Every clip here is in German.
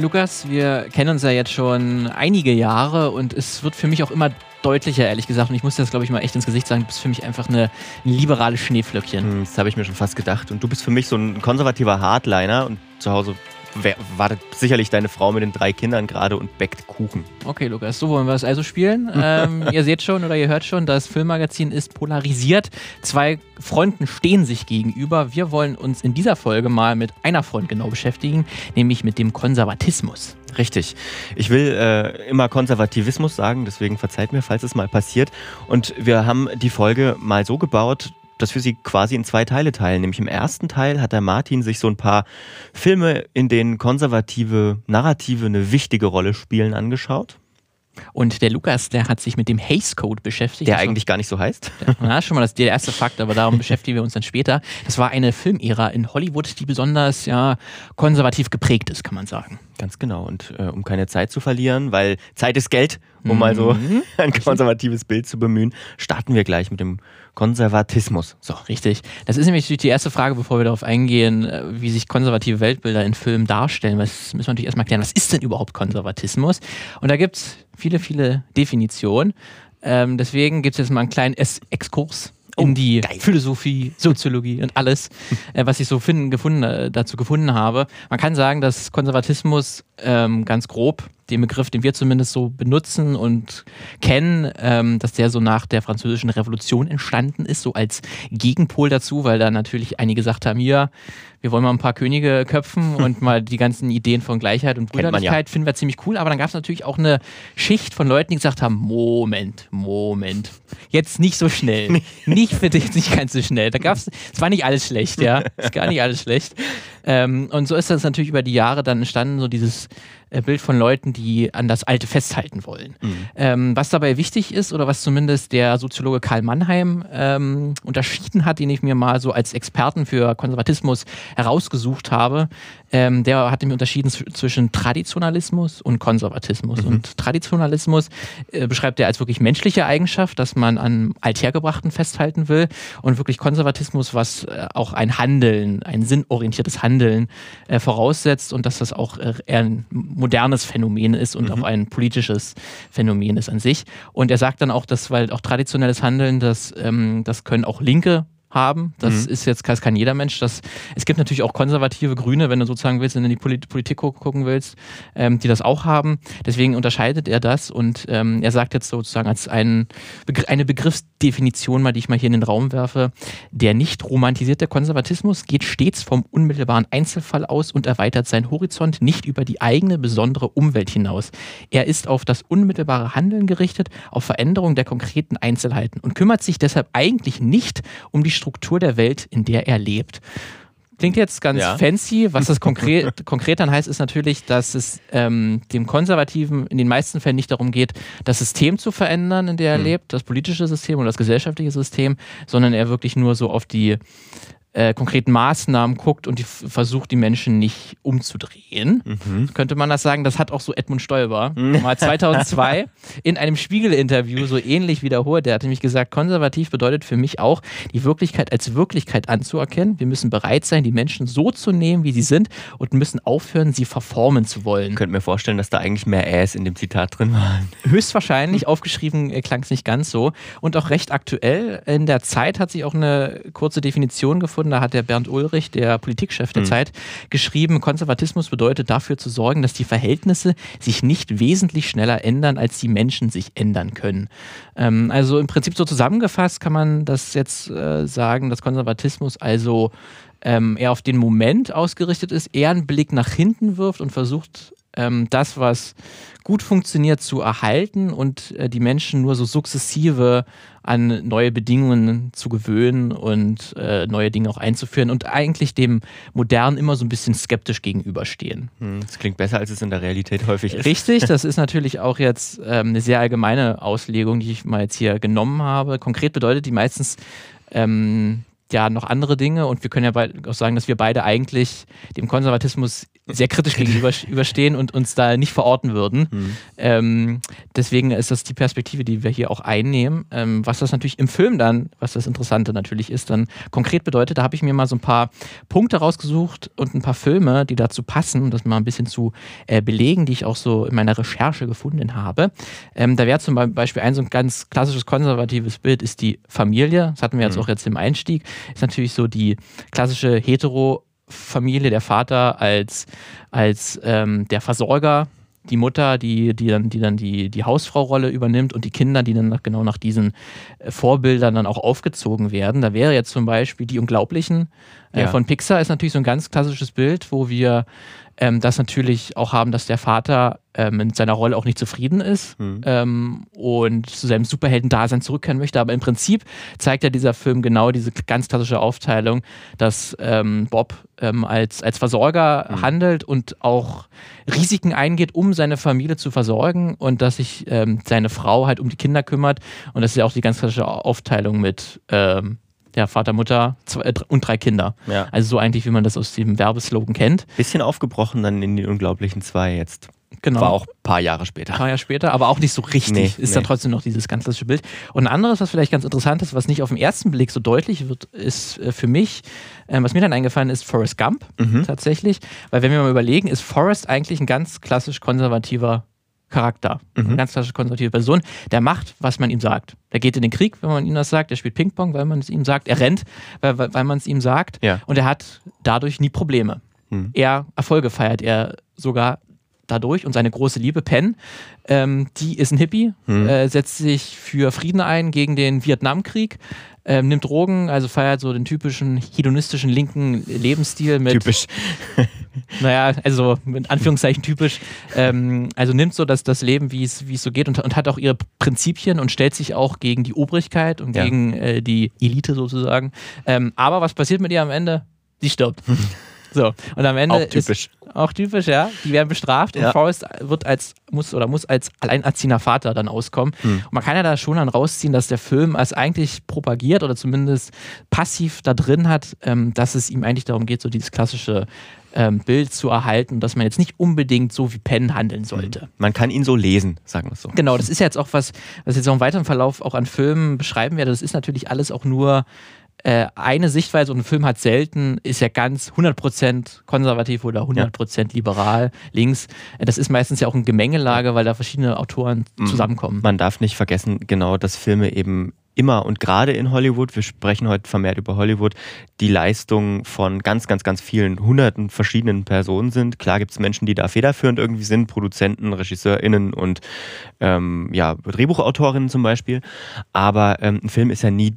Lukas, wir kennen uns ja jetzt schon einige Jahre und es wird für mich auch immer deutlicher, ehrlich gesagt. Und ich muss das, glaube ich, mal echt ins Gesicht sagen. Du bist für mich einfach eine, ein liberales Schneeflöckchen. Hm, Das habe ich mir schon fast gedacht. Und du bist für mich so ein konservativer Hardliner und zu Hause wartet sicherlich deine Frau mit den drei Kindern gerade und bäckt Kuchen. Okay, Lukas, so wollen wir es also spielen. Ähm, ihr seht schon oder ihr hört schon, das Filmmagazin ist polarisiert. Zwei Fronten stehen sich gegenüber. Wir wollen uns in dieser Folge mal mit einer Front genau beschäftigen, nämlich mit dem Konservatismus. Richtig. Ich will äh, immer Konservativismus sagen, deswegen verzeiht mir, falls es mal passiert. Und wir haben die Folge mal so gebaut, dass wir sie quasi in zwei Teile teilen. Nämlich im ersten Teil hat der Martin sich so ein paar Filme, in denen konservative Narrative eine wichtige Rolle spielen, angeschaut. Und der Lukas, der hat sich mit dem Hays Code beschäftigt. Der eigentlich gar nicht so heißt. Na, schon mal das, der erste Fakt, aber darum beschäftigen wir uns dann später. Das war eine Filmära in Hollywood, die besonders ja, konservativ geprägt ist, kann man sagen. Ganz genau. Und äh, um keine Zeit zu verlieren, weil Zeit ist Geld, um mal so Mhm. ein konservatives Bild zu bemühen, starten wir gleich mit dem Konservatismus. So, richtig. Das ist nämlich die erste Frage, bevor wir darauf eingehen, äh, wie sich konservative Weltbilder in Filmen darstellen. Das müssen wir natürlich erstmal klären, was ist denn überhaupt Konservatismus? Und da gibt es viele, viele Definitionen. Ähm, deswegen gibt es jetzt mal einen kleinen Es- Exkurs in Oh, die geil. Philosophie, Soziologie und alles, äh, was ich so finden, gefunden, äh, dazu gefunden habe. Man kann sagen, dass Konservatismus ähm, ganz grob den Begriff, den wir zumindest so benutzen und kennen, ähm, dass der so nach der französischen Revolution entstanden ist, so als Gegenpol dazu, weil da natürlich einige gesagt haben, hier, wir wollen mal ein paar Könige köpfen und mal die ganzen Ideen von Gleichheit und man ja. Brüderlichkeit finden wir ziemlich cool, aber dann gab es natürlich auch eine Schicht von Leuten, die gesagt haben, Moment, Moment, jetzt nicht so schnell, nicht für dich, nicht ganz so schnell. Da gab's, es war nicht alles schlecht, ja, es ist gar nicht alles schlecht. Ähm, und so ist das natürlich über die Jahre dann entstanden, so dieses äh, Bild von Leuten, die an das Alte festhalten wollen. Ähm, was dabei wichtig ist, oder was zumindest der Soziologe Karl Mannheim ähm, unterschieden hat, den ich mir mal so als Experten für Konservatismus herausgesucht habe, ähm, der hatte mir unterschieden zw- zwischen Traditionalismus und Konservatismus. Und Traditionalismus äh, beschreibt er als wirklich menschliche Eigenschaft, dass man an Althergebrachten festhalten will und wirklich Konservatismus, was äh, auch ein Handeln, ein sinnorientiertes Handeln äh, voraussetzt und dass das auch äh, eher ein modernes Phänomen ist und auch ein politisches Phänomen ist an sich. Und er sagt dann auch, dass, weil auch traditionelles Handeln, das, ähm, das können auch Linke haben. Das ist jetzt das kann jeder Mensch. Das, es gibt natürlich auch konservative Grüne, wenn du sozusagen willst, wenn du in die Polit Politik gu- gucken willst, ähm, die das auch haben. Deswegen unterscheidet er das und ähm, er sagt jetzt sozusagen als ein, eine Begriffsdefinition mal, die ich mal hier in den Raum werfe, der nicht romantisierte Konservatismus geht stets vom unmittelbaren Einzelfall aus und erweitert seinen Horizont nicht über die eigene besondere Umwelt hinaus. Er ist auf das unmittelbare Handeln gerichtet, auf Veränderung der konkreten Einzelheiten und kümmert sich deshalb eigentlich nicht um die Struktur der Welt, in der er lebt. Klingt jetzt ganz Ja. fancy. Was das konkret, konkret dann heißt, ist natürlich, dass es ähm, dem Konservativen in den meisten Fällen nicht darum geht, das System zu verändern, in der er lebt, das politische System oder das gesellschaftliche System, sondern er wirklich nur so auf die äh, konkreten Maßnahmen guckt und die versucht, die Menschen nicht umzudrehen. Mhm. Könnte man das sagen? Das hat auch so Edmund Stoiber mal 2002 in einem Spiegel-Interview so ähnlich wiederholt. Der hat nämlich gesagt, konservativ bedeutet für mich auch, die Wirklichkeit als Wirklichkeit anzuerkennen. Wir müssen bereit sein, die Menschen so zu nehmen, wie sie sind und müssen aufhören, sie verformen zu wollen. Ich könnte mir vorstellen, dass da eigentlich mehr Äs in dem Zitat drin waren. Höchstwahrscheinlich, aufgeschrieben äh, klang es nicht ganz so. Und auch recht aktuell, in der Zeit hat sich auch eine kurze Definition gefunden. Da hat der Bernd Ulrich, der Politikchef der Zeit, geschrieben, Konservatismus bedeutet dafür zu sorgen, dass die Verhältnisse sich nicht wesentlich schneller ändern, als die Menschen sich ändern können. Ähm, also im Prinzip so zusammengefasst kann man das jetzt äh, sagen, dass Konservatismus also ähm, eher auf den Moment ausgerichtet ist, eher einen Blick nach hinten wirft und versucht, ähm, das, was gut funktioniert, zu erhalten und äh, die Menschen nur so sukzessive an neue Bedingungen zu gewöhnen und äh, neue Dinge auch einzuführen und eigentlich dem Modernen immer so ein bisschen skeptisch gegenüberstehen. Hm, Das klingt besser, als es in der Realität häufig ist. Richtig, das ist natürlich auch jetzt ähm, eine sehr allgemeine Auslegung, die ich mal jetzt hier genommen habe. Konkret bedeutet die meistens ähm, ja noch andere Dinge und wir können ja auch sagen, dass wir beide eigentlich dem Konservatismus sehr kritisch gegenüberstehen und uns da nicht verorten würden. Mhm. Ähm, deswegen ist das die Perspektive, die wir hier auch einnehmen. Ähm, was das natürlich im Film dann, was das Interessante natürlich ist, dann konkret bedeutet, da habe ich mir mal so ein paar Punkte rausgesucht und ein paar Filme, die dazu passen, um das mal ein bisschen zu äh, belegen, die ich auch so in meiner Recherche gefunden habe. Ähm, da wäre zum Beispiel ein so ein ganz klassisches konservatives Bild ist die Familie. Das hatten wir jetzt mhm. auch jetzt im Einstieg. Ist natürlich so die klassische hetero Familie, der Vater als, als ähm, der Versorger, die Mutter, die, die dann, die, dann die, die Hausfrau-Rolle übernimmt und die Kinder, die dann nach, genau nach diesen äh, Vorbildern dann auch aufgezogen werden. Da wäre jetzt zum Beispiel die Unglaublichen äh, ja. von Pixar, ist natürlich so ein ganz klassisches Bild, wo wir ähm, das natürlich auch haben, dass der Vater ähm, mit seiner Rolle auch nicht zufrieden ist mhm. ähm, und zu seinem Superhelden-Dasein zurückkehren möchte. Aber im Prinzip zeigt ja dieser Film genau diese ganz klassische Aufteilung, dass ähm, Bob ähm, als, als Versorger mhm. handelt und auch Risiken eingeht, um seine Familie zu versorgen und dass sich ähm, seine Frau halt um die Kinder kümmert. Und das ist ja auch die ganz klassische Aufteilung mit ähm, ja, Vater, Mutter zwei, äh, und drei Kinder. Ja. Also so eigentlich, wie man das aus dem Werbeslogan kennt. Bisschen aufgebrochen dann in die Unglaublichen zwei jetzt. Genau. War auch ein paar Jahre später. Ein paar Jahre später, aber auch nicht so richtig. Nee, ist nee. dann trotzdem noch dieses ganz klassische Bild. Und ein anderes, was vielleicht ganz interessant ist, was nicht auf den ersten Blick so deutlich wird, ist äh, für mich, äh, was mir dann eingefallen ist, Forrest Gump mhm. tatsächlich. Weil wenn wir mal überlegen, ist Forrest eigentlich ein ganz klassisch konservativer Charakter. Mhm. Eine ganz klassische konservative Person. Der macht, was man ihm sagt. Der geht in den Krieg, wenn man ihm das sagt. Der spielt Ping-Pong, weil man es ihm sagt. Er rennt, weil, weil man es ihm sagt. Ja. Und er hat dadurch nie Probleme. Mhm. Er Erfolge feiert er sogar dadurch und seine große Liebe, Penn, ähm, die ist ein Hippie, mhm. äh, setzt sich für Frieden ein gegen den Vietnamkrieg, ähm, nimmt Drogen, also feiert so den typischen hedonistischen linken Lebensstil mit. Typisch. naja, also mit Anführungszeichen typisch. Ähm, also nimmt so das, das Leben, wie es so geht und, und hat auch ihre Prinzipien und stellt sich auch gegen die Obrigkeit und ja. gegen äh, die Elite sozusagen. Ähm, aber was passiert mit ihr am Ende? Sie stirbt. So, und am Ende. Auch typisch. Ist, auch typisch, ja. Die werden bestraft ja. und Forrest wird als, muss oder muss als alleinerziehender Vater dann auskommen. Hm. Und man kann ja da schon dann rausziehen, dass der Film als eigentlich propagiert oder zumindest passiv da drin hat, ähm, dass es ihm eigentlich darum geht, so dieses klassische ähm, Bild zu erhalten, dass man jetzt nicht unbedingt so wie Penn handeln sollte. Hm. Man kann ihn so lesen, sagen wir es so. Genau, das ist jetzt auch was, was ich jetzt auch im weiteren Verlauf auch an Filmen beschreiben werde. Das ist natürlich alles auch nur eine Sichtweise und ein Film hat selten, ist ja ganz 100% konservativ oder 100% ja. liberal, links. Äh, das ist meistens ja auch eine Gemengelage, weil da verschiedene Autoren mhm. zusammenkommen. Man darf nicht vergessen, genau, dass Filme eben immer und gerade in Hollywood, wir sprechen heute vermehrt über Hollywood, die Leistung von ganz, ganz, ganz vielen hunderten verschiedenen Personen sind. Klar gibt es Menschen, die da federführend irgendwie sind, Produzenten, RegisseurInnen und ähm, ja, Drehbuchautorinnen zum Beispiel. Aber ähm, ein Film ist ja nie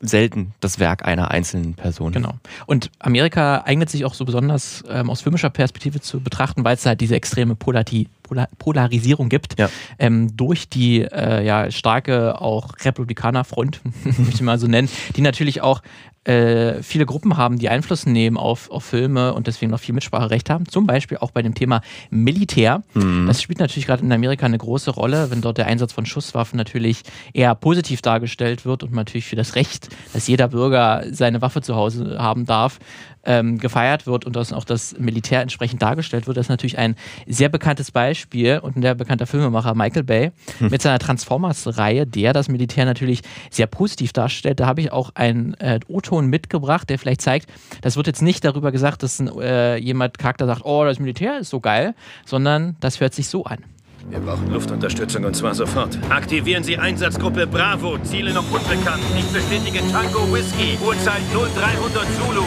selten das Werk einer einzelnen Person. Genau. Und Amerika eignet sich auch so besonders ähm, aus filmischer Perspektive zu betrachten, weil es halt diese extreme Polati Polar Polarisierung gibt, ja. ähm, durch die äh, ja, starke auch Republikanerfront, möchte ich mal so nennen, die natürlich auch äh, viele Gruppen haben, die Einfluss nehmen auf, auf Filme und deswegen noch viel Mitspracherecht haben. Zum Beispiel auch bei dem Thema Militär. Mhm. Das spielt natürlich gerade in Amerika eine große Rolle, wenn dort der Einsatz von Schusswaffen natürlich eher positiv dargestellt wird und natürlich für das Recht, dass jeder Bürger seine Waffe zu Hause haben darf, ähm, gefeiert wird und dass auch das Militär entsprechend dargestellt wird. Das ist natürlich ein sehr bekanntes Beispiel und ein sehr bekannter Filmemacher Michael Bay hm. mit seiner Transformers-Reihe, der das Militär natürlich sehr positiv darstellt. Da habe ich auch einen äh, O-Ton mitgebracht, der vielleicht zeigt, das wird jetzt nicht darüber gesagt, dass ein, äh, jemand Charakter sagt, oh, das Militär ist so geil, sondern das hört sich so an. Wir brauchen Luftunterstützung und zwar sofort. Aktivieren Sie Einsatzgruppe Bravo. Ziele noch unbekannt. Ich bestätige Tango Whisky. Uhrzeit 0300 Zulu.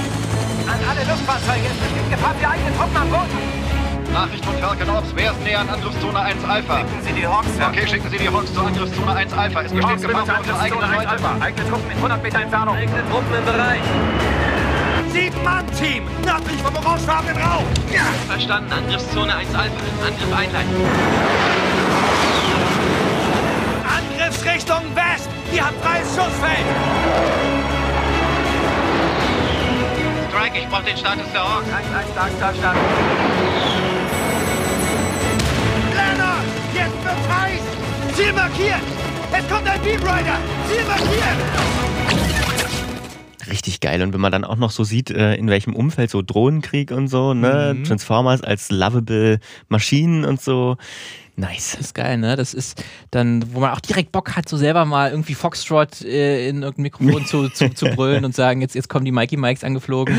An alle Luftfahrzeuge, es besteht Gefahr für eigene Truppen am Boden. Nachricht von Falcon Ops, wer ist näher an Angriffszone 1 Alpha? Schicken Sie die Hawks, Sir. Okay, schicken Sie die Hawks zur Angriffszone 1 Alpha. Es besteht Gefahr für unsere eigenen Leute. Alpha. Eigene Truppen in 100 Meter Entfernung. Eigene Truppen im Bereich. Sieben-Mann-Team, nördlich vom orangefarbenen Raum. Ja. Verstanden, Angriffszone 1 Alpha. Angriff einleiten. Angriffsrichtung West. Ihr habt freies Schussfeld. Strike, ich brauche den Status der Hawk. 1, 1, stark, stark, stark. Leonard, jetzt wird's heiß! Ziel markiert! Es kommt ein Beam Rider! Ziel markiert! Richtig geil. Und wenn man dann auch noch so sieht, äh, in welchem Umfeld, so Drohnenkrieg und so, ne? Mhm. Transformers als lovable Maschinen und so. Nice. Das ist geil, ne? Das ist dann, wo man auch direkt Bock hat, so selber mal irgendwie Foxtrot äh, in irgendein Mikrofon zu, zu, zu brüllen und sagen, jetzt, jetzt kommen die Mikey Mikes angeflogen.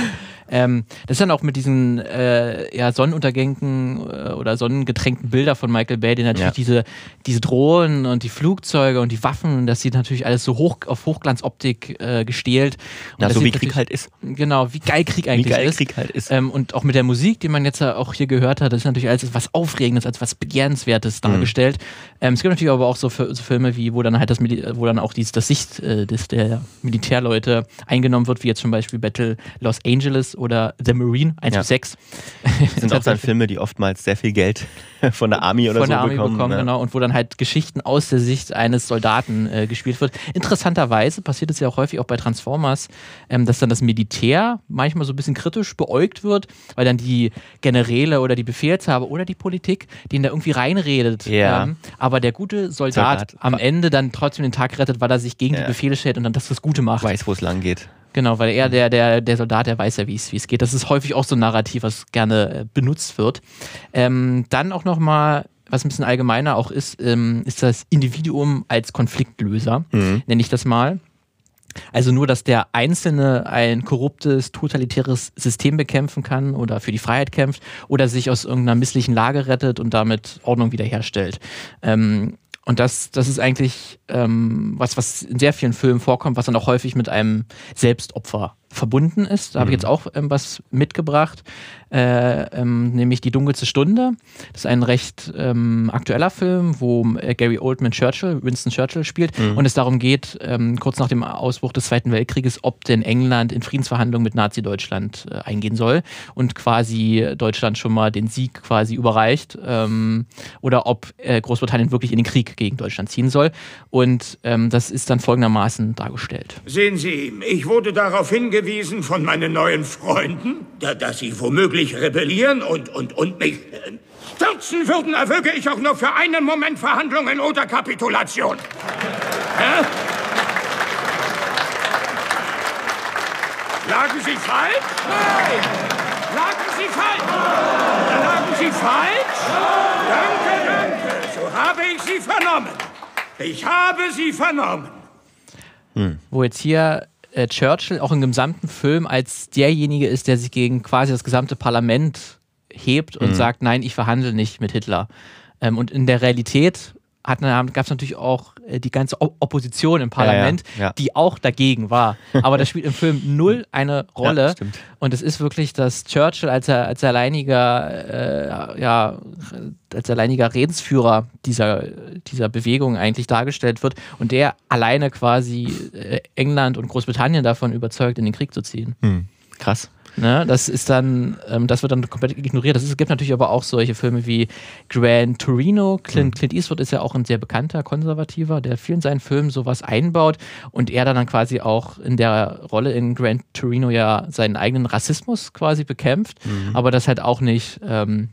Ähm, das ist dann auch mit diesen äh, ja, Sonnenuntergängen äh, oder sonnengetränkten Bilder von Michael Bay, die natürlich Ja. diese, diese Drohnen und die Flugzeuge und die Waffen, das sieht natürlich alles so hoch auf Hochglanzoptik äh, gestählt. Und Ja, das so wie Krieg halt ist. Genau, wie geil Krieg Wie eigentlich geil ist. Krieg halt ist. Ähm, und auch mit der Musik, die man jetzt auch hier gehört hat, das ist natürlich alles was Aufregendes, als was Begehrenswertes Mhm. dargestellt. Ähm, es gibt natürlich aber auch so, so Filme, wie wo dann halt das, Mili- wo dann auch dies, das Sicht äh, des, der Militärleute eingenommen wird, wie jetzt zum Beispiel Battle Los Angeles oder The Marine 1 Ja. bis 6. Das sind auch dann Filme, die oftmals sehr viel Geld von der Army oder von so der Armee bekommen. bekommen, ne? genau, und wo dann halt Geschichten aus der Sicht eines Soldaten äh, gespielt wird. Interessanterweise passiert es ja auch häufig auch bei Transformers, ähm, dass dann das Militär manchmal so ein bisschen kritisch beäugt wird, weil dann die Generäle oder die Befehlshaber oder die Politik denen da irgendwie reinredet. Ja. Ähm, aber der gute Soldat, Soldat. am Ende dann trotzdem den Tag rettet, weil er sich gegen Ja. die Befehle stellt und dann das das Gute macht. Weiß, wo es lang geht. Genau, weil er, der, der, der Soldat, der weiß ja, wie es wie es geht. Das ist häufig auch so ein Narrativ, was gerne äh, benutzt wird. Ähm, dann auch nochmal, was ein bisschen allgemeiner auch ist, ähm, ist das Individuum als Konfliktlöser, nenne ich das mal. Also nur, dass der Einzelne ein korruptes, totalitäres System bekämpfen kann oder für die Freiheit kämpft oder sich aus irgendeiner misslichen Lage rettet und damit Ordnung wiederherstellt. Ähm, und das, das ist eigentlich ähm, was, was in sehr vielen Filmen vorkommt, was dann auch häufig mit einem Selbstopfer verbunden ist. Da habe ich jetzt auch ähm, was mitgebracht, äh, ähm, nämlich Die dunkelste Stunde. Das ist ein recht ähm, aktueller Film, wo äh, Gary Oldman Churchill, Winston Churchill spielt und es darum geht, ähm, kurz nach dem Ausbruch des Zweiten Weltkrieges, ob denn England in Friedensverhandlungen mit Nazi-Deutschland äh, eingehen soll und quasi Deutschland schon mal den Sieg quasi überreicht ähm, oder ob äh, Großbritannien wirklich in den Krieg gegen Deutschland ziehen soll. Und ähm, das ist dann folgendermaßen dargestellt. Sehen Sie, ich wurde darauf hingewiesen von meinen neuen Freunden, da, dass sie womöglich rebellieren und, und, und mich äh, stürzen würden, erwöge ich auch nur für einen Moment Verhandlungen oder Kapitulation. Hä? Lagen Sie falsch? Nein! Lagen Sie falsch? Lagen Sie falsch? Danke, danke. So habe ich Sie vernommen. Ich habe Sie vernommen. wo jetzt hier äh, Churchill auch im gesamten Film als derjenige ist, der sich gegen quasi das gesamte Parlament hebt und sagt, nein, ich verhandle nicht mit Hitler. Ähm, und in der Realität gab es natürlich auch äh, die ganze Opposition im Parlament, ja. die auch dagegen war. Aber das spielt im Film null eine Rolle. Ja, stimmt. und es ist wirklich, dass Churchill als, als alleiniger, äh, ja, als alleiniger Redensführer dieser, dieser Bewegung eigentlich dargestellt wird und der alleine quasi äh, England und Großbritannien davon überzeugt, in den Krieg zu ziehen. Hm. Krass. Ne? Das ist dann, ähm, das wird dann komplett ignoriert. Ist, es gibt natürlich aber auch solche Filme wie Gran Torino. Clint, Clint Eastwood ist ja auch ein sehr bekannter Konservativer, der viel in seinen Filmen sowas einbaut und er dann, dann quasi auch in der Rolle in Gran Torino ja seinen eigenen Rassismus quasi bekämpft, aber das halt auch nicht. Ähm,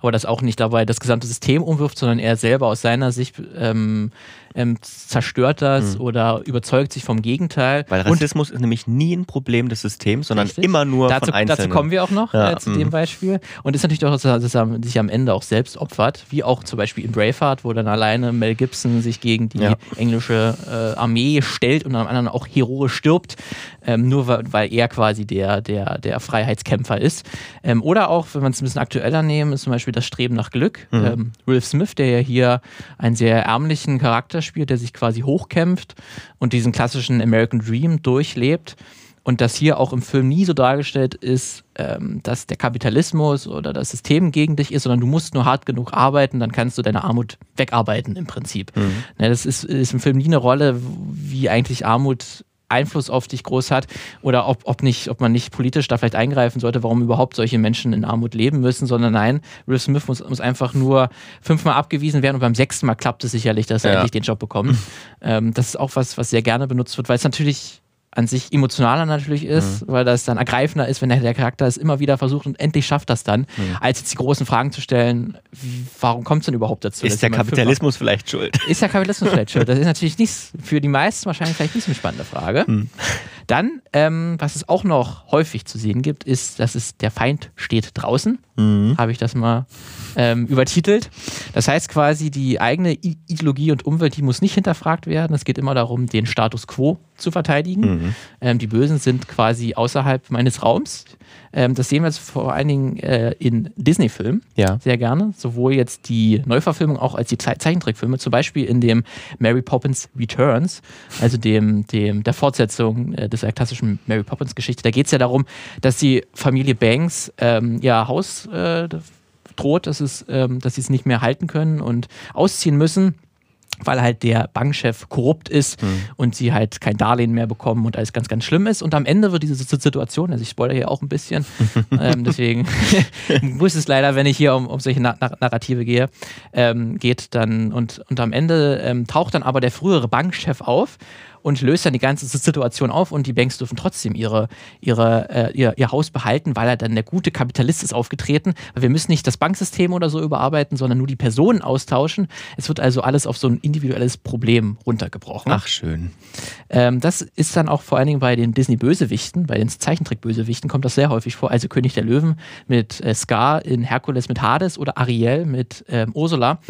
aber das auch nicht dabei das gesamte System umwirft, sondern er selber aus seiner Sicht ähm, ähm, zerstört das oder überzeugt sich vom Gegenteil. Weil Und Rassismus ist nämlich nie ein Problem des Systems, sondern Richtig. immer nur dazu, von Einzelnen. dazu kommen wir auch noch Ja, äh, zu mhm. dem Beispiel. Und ist natürlich auch, dass er, dass er sich am Ende auch selbst opfert, wie auch zum Beispiel in Braveheart, wo dann alleine Mel Gibson sich gegen die Ja. englische äh, Armee stellt und am anderen auch heroisch stirbt, ähm, nur weil, weil er quasi der, der, der Freiheitskämpfer ist. Ähm, oder auch, wenn man es ein bisschen aktueller nehmen, ist zum Beispiel das Streben nach Glück. Mhm. Ähm, Will Smith, der ja hier einen sehr ärmlichen Charakter spielt, der sich quasi hochkämpft und diesen klassischen American Dream durchlebt. Und dass hier auch im Film nie so dargestellt ist, ähm, dass der Kapitalismus oder das System gegen dich ist, sondern du musst nur hart genug arbeiten, dann kannst du deine Armut wegarbeiten im Prinzip. Ne, das ist, ist im Film nie eine Rolle, wie eigentlich Armut Einfluss auf dich groß hat oder ob, ob, nicht, ob man nicht politisch da vielleicht eingreifen sollte, warum überhaupt solche Menschen in Armut leben müssen, sondern nein, Will Smith muss, muss einfach nur fünfmal abgewiesen werden und beim sechsten Mal klappt es sicherlich, dass er Ja. endlich den Job bekommt. ähm, das ist auch was, was sehr gerne benutzt wird, weil es natürlich an sich emotionaler natürlich ist, weil das dann ergreifender ist, wenn der, der Charakter es immer wieder versucht und endlich schafft das dann, als jetzt die großen Fragen zu stellen, warum kommt es denn überhaupt dazu? ist der Kapitalismus vielleicht schuld? ist der Kapitalismus vielleicht schuld? Das ist natürlich nicht, für die meisten wahrscheinlich vielleicht nicht so eine spannende Frage. Dann, ähm, was es auch noch häufig zu sehen gibt, ist, dass es der Feind steht draußen. Mhm. Habe ich das mal ähm, übertitelt. Das heißt quasi, die eigene I Ideologie und Umwelt, die muss nicht hinterfragt werden. Es geht immer darum, den Status quo zu verteidigen. Mhm. Ähm, die Bösen sind quasi außerhalb meines Raums. Ähm, das sehen wir jetzt vor allen Dingen äh, in Disney-Filmen Ja. sehr gerne. Sowohl jetzt die Neuverfilmung auch als die Ze Zeichentrickfilme. Zum Beispiel in dem Mary Poppins Returns, also dem, dem der Fortsetzung äh, dieser klassischen Mary Poppins Geschichte. Da geht es ja darum, dass die Familie Banks ähm, ihr Haus äh, droht, dass, es, ähm, dass sie es nicht mehr halten können und ausziehen müssen weil halt der Bankchef korrupt ist und sie halt kein Darlehen mehr bekommen und alles ganz, ganz schlimm ist. Und am Ende wird diese Situation, also ich spoilere hier auch ein bisschen, ähm, deswegen muss es leider, wenn ich hier um, um solche Na Narrative gehe, ähm, geht dann und, und am Ende ähm, taucht dann aber der frühere Bankchef auf und löst dann die ganze Situation auf und die Banks dürfen trotzdem ihre, ihre, äh, ihr, ihr Haus behalten, weil er dann der gute Kapitalist ist aufgetreten. Wir müssen nicht das Banksystem oder so überarbeiten, sondern nur die Personen austauschen. Es wird also alles auf so ein individuelles Problem runtergebrochen. Ach, schön. Ähm, das ist dann auch vor allen Dingen bei den Disney-Bösewichten, bei den Zeichentrick-Bösewichten kommt das sehr häufig vor. Also König der Löwen mit äh, Scar, in Herkules mit Hades oder Ariel mit ähm, Ursula,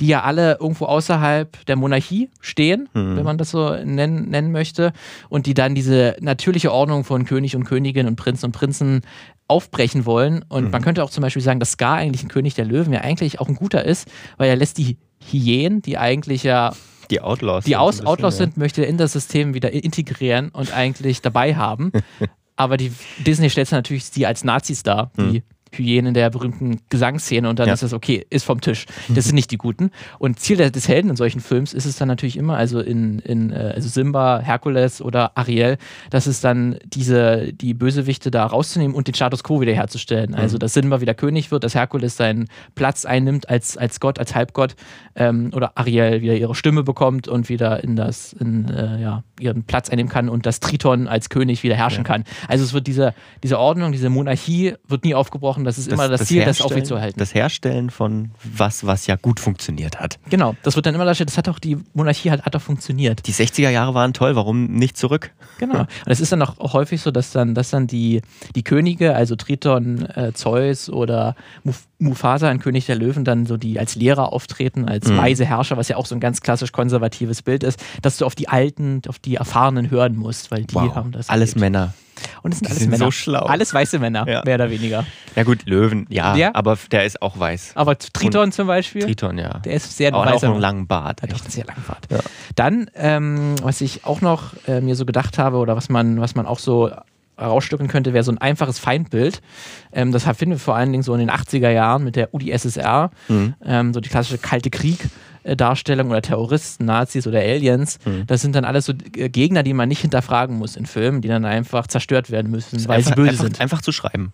die ja alle irgendwo außerhalb der Monarchie stehen, wenn man das so nennen, nennen möchte, und die dann diese natürliche Ordnung von König und Königin und Prinzen und Prinzen aufbrechen wollen. Und man könnte auch zum Beispiel sagen, dass Scar eigentlich ein König der Löwen ja eigentlich auch ein guter ist, weil er lässt die Hyänen, die eigentlich ja Die Outlaws. die sind Aus bisschen, Outlaws ja. sind, möchte er in das System wieder integrieren und eigentlich dabei haben. Aber die Disney stellt natürlich die als Nazis dar, die Hyänen der berühmten Gesangsszene und dann Ja. ist das okay, ist vom Tisch. Das sind nicht die Guten. Und Ziel des Helden in solchen Films ist es dann natürlich immer, also in, in äh, also Simba, Herkules oder Ariel, dass es dann diese, die Bösewichte da rauszunehmen und den Status quo wiederherzustellen. Also, dass Simba wieder König wird, dass Herkules seinen Platz einnimmt als, als Gott, als Halbgott ähm, oder Ariel wieder ihre Stimme bekommt und wieder in das, in, äh, ja, ihren Platz einnehmen kann und dass Triton als König wieder herrschen kann. Also es wird diese, diese Ordnung, diese Monarchie wird nie aufgebrochen. Das ist immer das, Ziel, das aufrechtzuerhalten. Das Herstellen von was, was ja gut funktioniert hat. Genau, das wird dann immer dargestellt, das hat doch die Monarchie hat, hat doch funktioniert. Die 60er Jahre waren toll, warum nicht zurück? Genau. Und es ist dann auch häufig so, dass dann, dass dann die, die Könige, also Triton, äh, Zeus oder Muf Mufasa, ein König der Löwen, dann so die als Lehrer auftreten, als Mhm. weise Herrscher, was ja auch so ein ganz klassisch konservatives Bild ist, dass du auf die Alten, auf die Erfahrenen hören musst, weil die haben das. Alles erlebt. Männer. Und es sind die alles sind Männer. so schlau. Alles weiße Männer, Ja. mehr oder weniger. Ja gut, Löwen, ja, Ja? aber der ist auch weiß. Aber Triton zum Beispiel, Triton, ja. der ist sehr aber auch weißer noch einen langen Bart. Hat auch einen sehr langen Pfad. Ja. Dann, ähm, was ich auch noch äh, mir so gedacht habe oder was man, was man auch so herausstücken könnte, wäre so ein einfaches Feindbild. Ähm, das finden wir vor allen Dingen so in den 80er Jahren mit der UdSSR, Mhm. ähm, so die klassische Kalte Krieg. Darstellung oder Terroristen, Nazis oder Aliens, Mhm. das sind dann alles so äh, Gegner, die man nicht hinterfragen muss in Filmen, die dann einfach zerstört werden müssen, weil einfach, sie böse einfach, sind. einfach zu schreiben.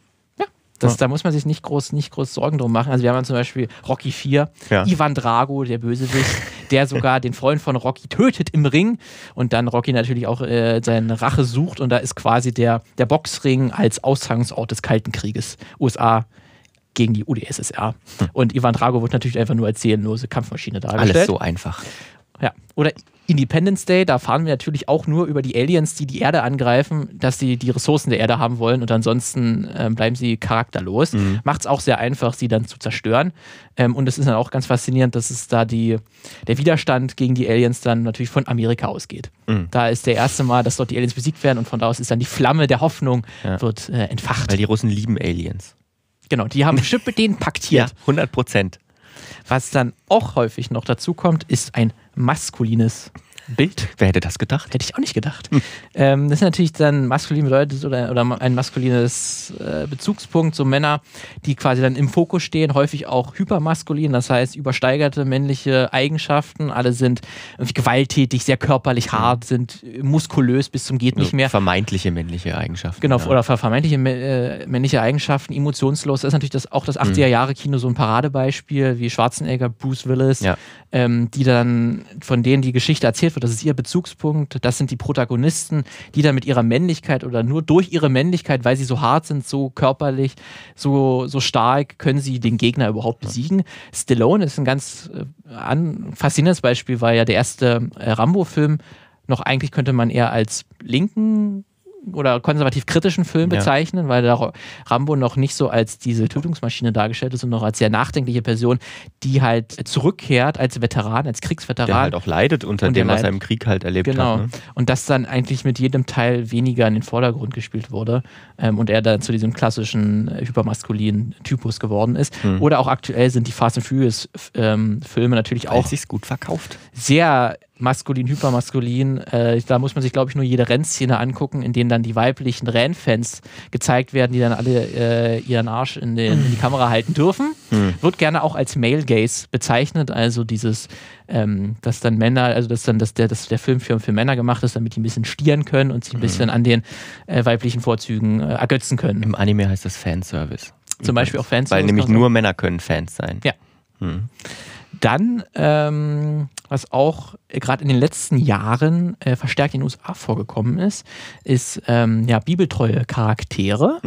Das, Da muss man sich nicht groß, nicht groß Sorgen drum machen. Also wir haben zum Beispiel Rocky 4, Ja. Ivan Drago, der Bösewicht, der sogar den Freund von Rocky tötet im Ring und dann Rocky natürlich auch äh, seine Rache sucht und da ist quasi der, der Boxring als Austragungsort des Kalten Krieges. USA gegen die UdSSR. Und Ivan Drago wird natürlich einfach nur als seelenlose Kampfmaschine dargestellt. Alles so einfach. Ja. Oder Independence Day, da fahren wir natürlich auch nur über die Aliens, die die Erde angreifen, dass sie die Ressourcen der Erde haben wollen und ansonsten ähm, bleiben sie charakterlos. Macht es auch sehr einfach, sie dann zu zerstören. Ähm, und es ist dann auch ganz faszinierend, dass es da die, der Widerstand gegen die Aliens dann natürlich von Amerika ausgeht. Da ist der erste Mal, dass dort die Aliens besiegt werden und von da aus ist dann die Flamme der Hoffnung Ja. wird äh, entfacht. Weil die Russen lieben Aliens. Genau, die haben mit denen paktiert. 100 Prozent. Was dann auch häufig noch dazu kommt, ist ein maskulines Bild. Wer hätte das gedacht? Hätte ich auch nicht gedacht. Ähm, das ist natürlich dann maskulin bedeutet oder, oder ein maskulines äh, Bezugspunkt, so Männer, die quasi dann im Fokus stehen, häufig auch hypermaskulin, das heißt übersteigerte männliche Eigenschaften. Alle sind irgendwie gewalttätig, sehr körperlich hart, sind muskulös bis zum geht nicht mehr. Vermeintliche männliche Eigenschaften. Genau, ja. oder ver- vermeintliche äh, männliche Eigenschaften, emotionslos. Das ist natürlich das, auch das 80er-Jahre-Kino so ein Paradebeispiel, wie Schwarzenegger, Bruce Willis, Ja. ähm, die dann, von denen die Geschichte erzählt wird, das ist ihr Bezugspunkt, das sind die Protagonisten, die dann mit ihrer Männlichkeit oder nur durch ihre Männlichkeit, weil sie so hart sind, so körperlich, so, so stark, können sie den Gegner überhaupt besiegen. Stallone ist ein ganz äh, faszinierendes Beispiel, weil ja der erste äh, Rambo-Film. Noch eigentlich könnte man eher als linken oder konservativ kritischen Film Ja. bezeichnen, weil da Rambo noch nicht so als diese Tötungsmaschine dargestellt ist, sondern noch als sehr nachdenkliche Person, die halt zurückkehrt als Veteran, als Kriegsveteran. Der halt auch leidet unter Und dem, was er im Krieg halt erlebt Genau. hat. Ne? Und das dann eigentlich mit jedem Teil weniger in den Vordergrund gespielt wurde ähm, und er dann zu diesem klassischen äh, hypermaskulinen Typus geworden ist. Hm. Oder auch aktuell sind die Fast and Furious ähm, Filme natürlich Auch auch sich's gut verkauft. sehr maskulin, hypermaskulin. Äh, da muss man sich, glaube ich, nur jede Rennszene angucken, in denen dann die weiblichen Rennfans gezeigt werden, die dann alle äh, ihren Arsch in, den, in die Kamera halten dürfen. Wird gerne auch als Male Gaze bezeichnet, also dieses, ähm, dass dann Männer, also dass dann dass der, dass der Film für, für Männer gemacht ist, damit die ein bisschen stieren können und sich ein bisschen an den äh, weiblichen Vorzügen äh, ergötzen können. Im Anime heißt das Fanservice. Zum Beispiel auch Fanservice, Weil nämlich nur Männer können Fans sein. Ja. Dann, ähm, was auch gerade in den letzten Jahren äh, verstärkt in den USA vorgekommen ist, ist ähm, ja, bibeltreue Charaktere.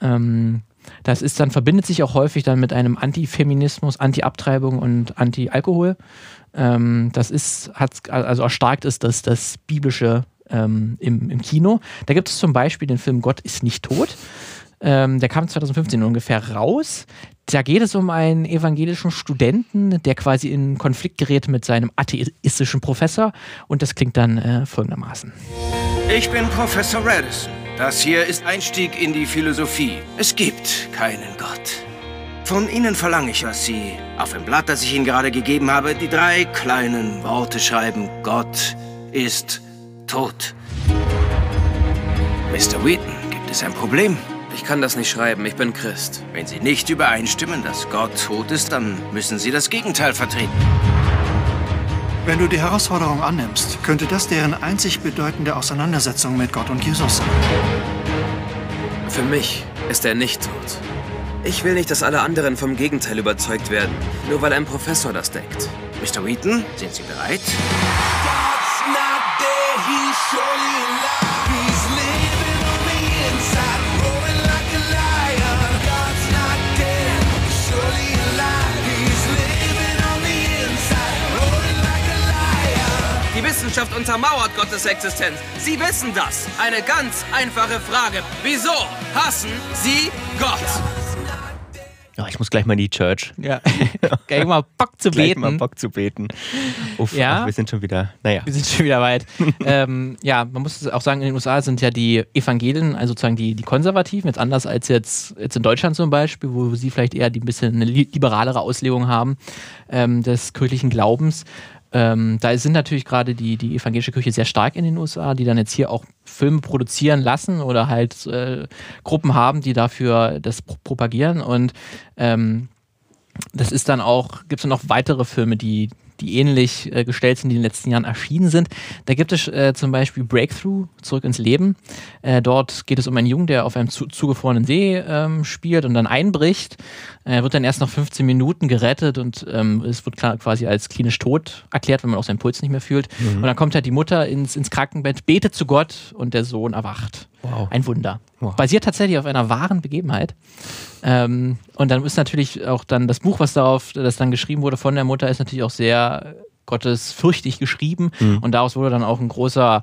Ähm, das ist dann, verbindet sich auch häufig dann mit einem Antifeminismus, Anti-Abtreibung und Anti-Alkohol. Ähm, das ist, hat, also erstarkt ist das, das biblische ähm, im, im Kino. Da gibt es zum Beispiel den Film Gott ist nicht tot. Ähm, der kam 2015 ungefähr raus. Da geht es um einen evangelischen Studenten, der quasi in Konflikt gerät mit seinem atheistischen Professor. Und das klingt dann äh, folgendermaßen. Ich bin Professor Radisson. Das hier ist Einstieg in die Philosophie. Es gibt keinen Gott. Von Ihnen verlange ich, dass Sie auf dem Blatt, das ich Ihnen gerade gegeben habe, die drei kleinen Worte schreiben. Gott ist tot. Mr. Wheaton, gibt es ein Problem? Ich kann das nicht schreiben, ich bin Christ. Wenn Sie nicht übereinstimmen, dass Gott tot ist, dann müssen Sie das Gegenteil vertreten. Wenn du die Herausforderung annimmst, könnte das deren einzig bedeutende Auseinandersetzung mit Gott und Jesus sein. Für mich ist er nicht tot. Ich will nicht, dass alle anderen vom Gegenteil überzeugt werden, nur weil ein Professor das denkt. Mr. Wheaton, sind Sie bereit? Die Wissenschaft untermauert Gottes Existenz. Sie wissen das. Eine ganz einfache Frage. Wieso hassen Sie Gott? Oh, ich muss gleich mal in die Church. Ja, gleich mal Bock zu Gleich beten. mal Bock zu beten. Uff, Ja. ach, wir sind schon wieder, naja. Wir sind schon wieder weit. ähm, ja, man muss auch sagen, in den USA sind ja die Evangelien, also sozusagen die, die Konservativen, jetzt anders als jetzt, jetzt in Deutschland zum Beispiel, wo sie vielleicht eher die ein bisschen eine li- liberalere Auslegung haben ähm, des kirchlichen Glaubens. Ähm, da sind natürlich gerade die, die evangelische Kirche sehr stark in den USA, die dann jetzt hier auch Filme produzieren lassen oder halt äh, Gruppen haben, die dafür das pro propagieren. Und ähm, das ist dann auch, gibt es noch weitere Filme, die, die ähnlich äh, gestellt sind, die in den letzten Jahren erschienen sind. Da gibt es äh, zum Beispiel Breakthrough, Zurück ins Leben. Äh, dort geht es um einen Jungen, der auf einem zu, zugefrorenen See ähm, spielt und dann einbricht. Er wird dann erst nach 15 Minuten gerettet und ähm, es wird klar, quasi als klinisch tot erklärt, wenn man auch seinen Puls nicht mehr fühlt. Und dann kommt halt die Mutter ins, ins Krankenbett, betet zu Gott und der Sohn erwacht. Wow. Ein Wunder. Wow. Basiert tatsächlich auf einer wahren Begebenheit. Ähm, und dann ist natürlich auch dann das Buch, was darauf, das dann geschrieben wurde von der Mutter, ist natürlich auch sehr gottesfürchtig geschrieben. Und daraus wurde dann auch ein großer,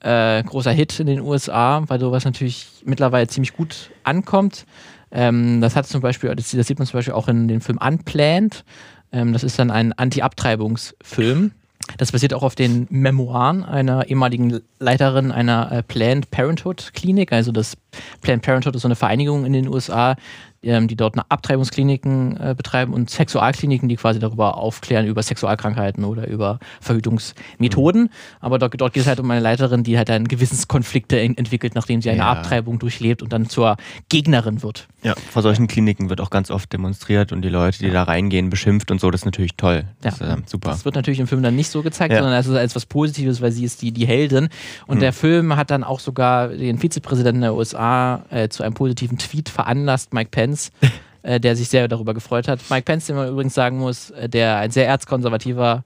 äh, großer Hit in den USA, weil sowas natürlich mittlerweile ziemlich gut ankommt. Ähm, das hat zum Beispiel, das, das sieht man zum Beispiel auch in dem Film Unplanned. Ähm, das ist dann ein Anti-Abtreibungsfilm. Das basiert auch auf den Memoiren einer ehemaligen Leiterin einer äh, Planned Parenthood Klinik. Also das Planned Parenthood ist so eine Vereinigung in den USA, ähm, die dort eine Abtreibungskliniken äh, betreiben und Sexualkliniken, die quasi darüber aufklären über Sexualkrankheiten oder über Verhütungsmethoden. Aber dort, dort geht es halt um eine Leiterin, die halt dann Gewissenskonflikte en entwickelt, nachdem sie eine Ja. Abtreibung durchlebt und dann zur Gegnerin wird. Ja, vor solchen Kliniken wird auch ganz oft demonstriert und die Leute, die da reingehen, beschimpft und so. Das ist natürlich toll. Das Ja. ist äh, super. Das wird natürlich im Film dann nicht so gezeigt, Ja. sondern es ist als was Positives, weil sie ist die, die Heldin. Und Mhm. der Film hat dann auch sogar den Vizepräsidenten der USA äh, zu einem positiven Tweet veranlasst, Mike Pence, äh, der sich sehr darüber gefreut hat. Mike Pence, den man übrigens sagen muss, äh, der ein sehr erzkonservativer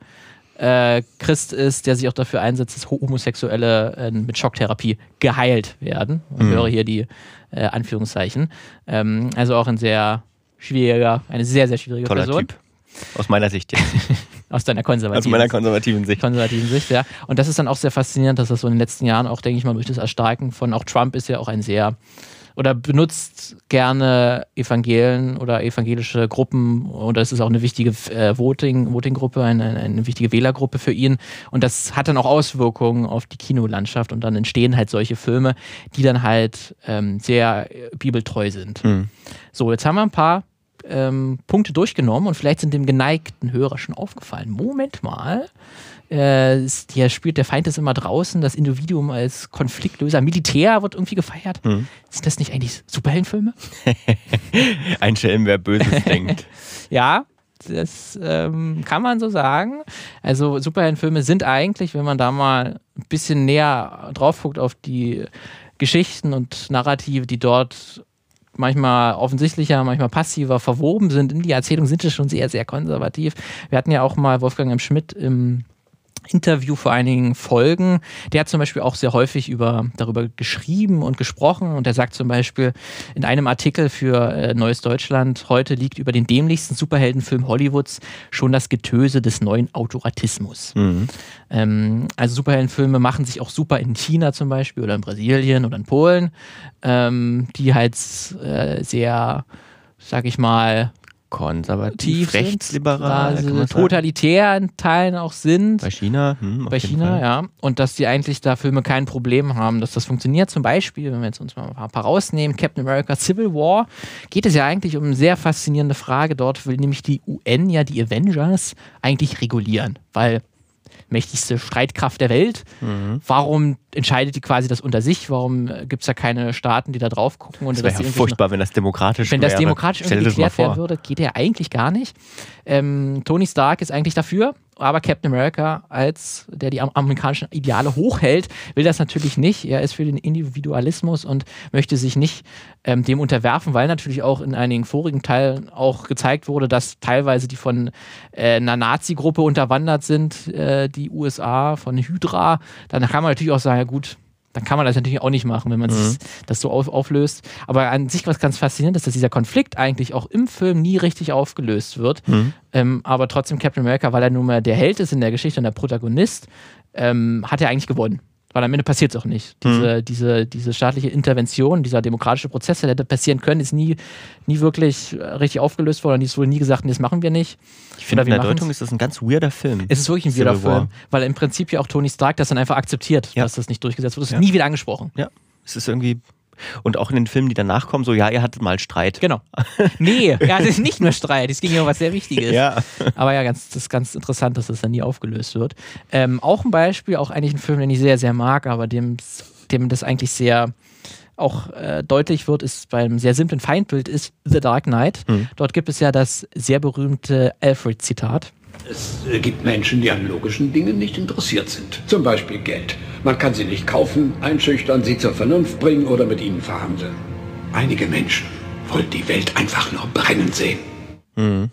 äh, Christ ist, der sich auch dafür einsetzt, dass Homosexuelle äh, mit Schocktherapie geheilt werden. Und Mhm. höre hier die äh, Anführungszeichen. Ähm, also auch ein sehr schwieriger, eine sehr, sehr schwierige Toller Person. Typ. Aus meiner Sicht jetzt. Aus deiner konservativen Aus meiner konservativen Sicht. konservativen Sicht, ja. Und das ist dann auch sehr faszinierend, dass das so in den letzten Jahren auch, denke ich mal, durch das Erstarken von auch Trump ist ja auch ein sehr oder benutzt gerne Evangelien oder evangelische Gruppen und das ist auch eine wichtige äh, Voting, Voting-Gruppe, eine, eine wichtige Wählergruppe für ihn und das hat dann auch Auswirkungen auf die Kinolandschaft und dann entstehen halt solche Filme, die dann halt ähm, sehr bibeltreu sind. Mhm. So, jetzt haben wir ein paar ähm, Punkte durchgenommen und vielleicht sind dem geneigten Hörer schon aufgefallen. Moment mal. Äh, hier spielt der Feind ist immer draußen, das Individuum als Konfliktlöser, Militär wird irgendwie gefeiert. Mhm. Sind das nicht eigentlich Superheldenfilme? Ein Schelm, wer Böses denkt. Ja, das ähm, kann man so sagen. Also Superheldenfilme sind eigentlich, wenn man da mal ein bisschen näher drauf guckt auf die Geschichten und Narrative, die dort manchmal offensichtlicher, manchmal passiver verwoben sind in die Erzählung, sind es schon sehr, sehr konservativ. Wir hatten ja auch mal Wolfgang M. Schmidt im Interview vor einigen Folgen. Der hat zum Beispiel auch sehr häufig über, darüber geschrieben und gesprochen und er sagt zum Beispiel in einem Artikel für äh, Neues Deutschland, heute liegt über den dämlichsten Superheldenfilm Hollywoods schon das Getöse des neuen Autoratismus. Mhm. Ähm, also Superheldenfilme machen sich auch super in China zum Beispiel oder in Brasilien oder in Polen, ähm, die halt äh, sehr, sag ich mal, Konservativ, sind, rechtsliberal, totalitär in Teilen auch sind. Bei China, hm, Bei China, ja. Und dass die eigentlich da Filme kein Problem haben, dass das funktioniert. Zum Beispiel, wenn wir jetzt uns mal ein paar, paar rausnehmen, Captain America Civil War, geht es ja eigentlich um eine sehr faszinierende Frage. Dort will nämlich die UN ja die Avengers eigentlich regulieren, weil mächtigste Streitkraft der Welt. Mhm. Warum entscheidet die quasi das unter sich? Warum gibt es da keine Staaten, die da drauf gucken? Und Das wäre ja furchtbar, wenn das demokratisch wenn wäre. das demokratisch irgendwie geklärt werden würde, geht er eigentlich gar nicht. Ähm, Tony Stark ist eigentlich dafür, aber Captain America, als der die am- amerikanischen Ideale hochhält, will das natürlich nicht. Er ist für den Individualismus und möchte sich nicht ähm, dem unterwerfen, weil natürlich auch in einigen vorigen Teilen auch gezeigt wurde, dass teilweise die von äh, einer Nazi-Gruppe unterwandert sind, äh, die USA, von Hydra. Dann kann man natürlich auch sagen, ja gut, dann kann man das natürlich auch nicht machen, wenn man Mhm. sich das so auf, auflöst. Aber an sich was ganz faszinierend ist, dass dieser Konflikt eigentlich auch im Film nie richtig aufgelöst wird. Mhm. Ähm, aber trotzdem Captain America, weil er nun mal der Held ist in der Geschichte und der Protagonist, ähm, hat er eigentlich gewonnen. Weil am Ende passiert es auch nicht. Diese, diese, diese staatliche Intervention, dieser demokratische Prozess, der hätte passieren können, ist nie, nie wirklich äh, richtig aufgelöst worden. Und es wurde nie gesagt, nee, das machen wir nicht. Ich finde, in wir der. Deutung ist das ein ganz weirder Film. Es ist wirklich ein weirder. Film, weil im Prinzip ja auch Tony Stark das dann einfach akzeptiert, Ja. dass das nicht durchgesetzt wird. Das ist Ja. nie wieder angesprochen. Ja, es ist irgendwie. Und auch in den Filmen, die danach kommen, so, ja, ihr hattet mal Streit. Genau. Nee, ja, das ist nicht nur Streit, es ging ja um was sehr Wichtiges. Ja. Aber ja, ganz, das ist ganz interessant, dass das dann nie aufgelöst wird. Ähm, auch ein Beispiel, auch eigentlich ein Film, den ich sehr, sehr mag, aber dem, dem das eigentlich sehr auch äh, deutlich wird, ist beim sehr simplen Feindbild, ist The Dark Knight. Mhm. Dort gibt es ja das sehr berühmte Alfred-Zitat. Es äh, gibt Menschen, die an logischen Dingen nicht interessiert sind. Zum Beispiel Geld. Man kann sie nicht kaufen, einschüchtern, sie zur Vernunft bringen oder mit ihnen verhandeln. Einige Menschen wollen die Welt einfach nur brennen sehen. Mhm.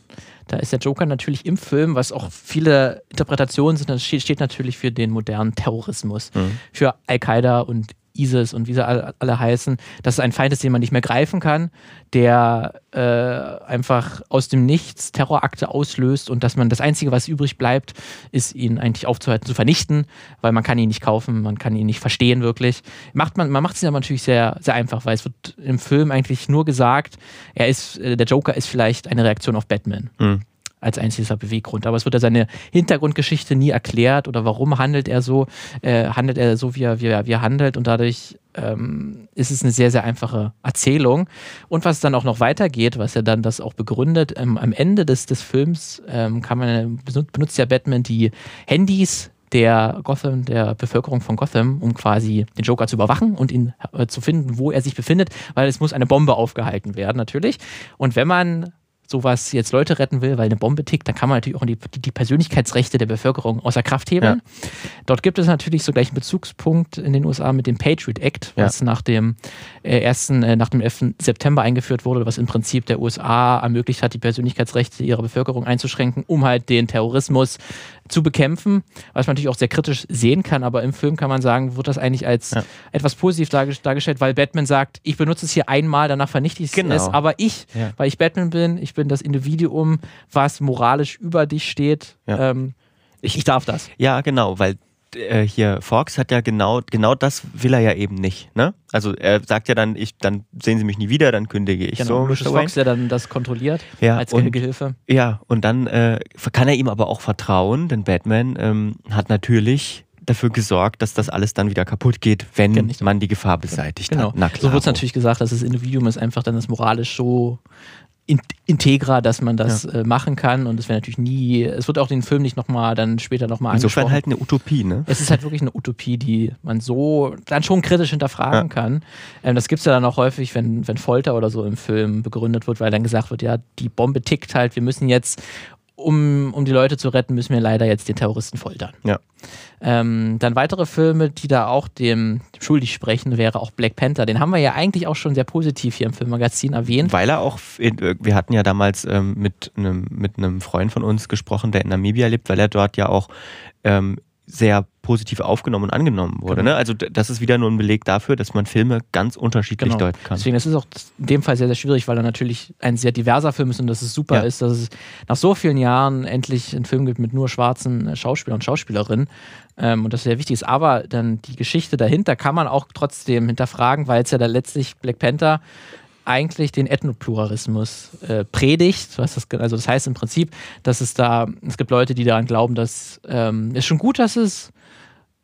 Da ist der Joker natürlich im Film, was auch viele Interpretationen sind, das steht, steht natürlich für den modernen Terrorismus, Mhm. für Al-Qaida und ISIS und wie sie alle, alle heißen, dass es ein Feind ist, den man nicht mehr greifen kann, der äh, einfach aus dem Nichts Terrorakte auslöst und dass man das Einzige, was übrig bleibt, ist ihn eigentlich aufzuhalten, zu vernichten, weil man kann ihn nicht kaufen, man kann ihn nicht verstehen wirklich. Macht man, man macht es aber natürlich sehr, sehr einfach, weil es wird im Film eigentlich nur gesagt, er ist, äh, der Joker ist vielleicht eine Reaktion auf Batman Mhm. Als einziger Beweggrund. Aber es wird ja seine Hintergrundgeschichte nie erklärt oder warum handelt er so, äh, handelt er so, wie er, wie er, wie er handelt und dadurch ähm, ist es eine sehr, sehr einfache Erzählung. Und was dann auch noch weitergeht, was ja dann das auch begründet, ähm, am Ende des, des Films ähm, kann man, benut- benutzt ja Batman die Handys der Gotham, der Bevölkerung von Gotham, um quasi den Joker zu überwachen und ihn äh, zu finden, wo er sich befindet, weil es muss eine Bombe aufgehalten werden, natürlich. Und wenn man sowas jetzt Leute retten will, weil eine Bombe tickt, dann kann man natürlich auch die, die, Persönlichkeitsrechte der Bevölkerung außer Kraft hebeln. Dort gibt es natürlich so gleich einen Bezugspunkt in den USA mit dem Patriot Act, Ja. was nach dem äh, ersten, äh, nach dem 11. September eingeführt wurde, was im Prinzip der USA ermöglicht hat, die Persönlichkeitsrechte ihrer Bevölkerung einzuschränken, um halt den Terrorismus zu bekämpfen, was man natürlich auch sehr kritisch sehen kann, aber im Film kann man sagen, wird das eigentlich als Ja. etwas positiv darge- dargestellt, weil Batman sagt, ich benutze es hier einmal, danach vernichte ich Genau. es, aber ich, Ja. weil ich Batman bin, ich bin das Individuum, was moralisch über dich steht, Ja. ähm, ich, ich darf das. Ja, genau, weil äh, hier Fox hat ja genau, genau das will er ja eben nicht. Ne? Also er sagt ja dann, ich, dann sehen Sie mich nie wieder, dann kündige ich Genau, so. Mr. Fox, der dann das kontrolliert Ja, als und- Gehilfe. Ja, und dann äh, kann er ihm aber auch vertrauen, denn Batman ähm, hat natürlich dafür gesorgt, dass das alles dann wieder kaputt geht, wenn Genau. man die Gefahr beseitigt Genau. hat. Na so klar. wird es natürlich gesagt, dass das Individuum ist einfach dann das moralisch so integra, dass man das äh, machen kann. Und es wäre natürlich nie, es wird auch den Film nicht nochmal, dann später nochmal Insofern angesprochen. halt eine Utopie, ne? Es ist halt wirklich eine Utopie, die man so dann schon kritisch hinterfragen kann. Ähm, das gibt es ja dann auch häufig, wenn, wenn Folter oder so im Film begründet wird, weil dann gesagt wird, ja, die Bombe tickt halt, wir müssen jetzt, um, um die Leute zu retten, müssen wir leider jetzt den Terroristen foltern. Ja. Ähm, dann weitere Filme, die da auch dem, dem schuldig sprechen, wäre auch Black Panther. Den haben wir ja eigentlich auch schon sehr positiv hier im Filmmagazin erwähnt. Weil er auch, wir hatten ja damals ähm, mit einem mit einem Freund von uns gesprochen, der in Namibia lebt, weil er dort ja auch ähm, sehr positiv aufgenommen und angenommen wurde. Genau. Ne? Also das ist wieder nur ein Beleg dafür, dass man Filme ganz unterschiedlich Genau. deuten kann. Deswegen ist es auch in dem Fall sehr, sehr schwierig, weil er natürlich ein sehr diverser Film ist und dass es super Ja. ist, dass es nach so vielen Jahren endlich einen Film gibt mit nur schwarzen äh, Schauspielern und Schauspielerinnen. Ähm, und das sehr wichtig ist. Aber dann die Geschichte dahinter kann man auch trotzdem hinterfragen, weil es ja da letztlich Black Panther eigentlich den Ethnopluralismus äh, predigt. Was das, also das heißt im Prinzip, dass es da, es gibt Leute, die daran glauben, dass ähm, es schon gut, dass es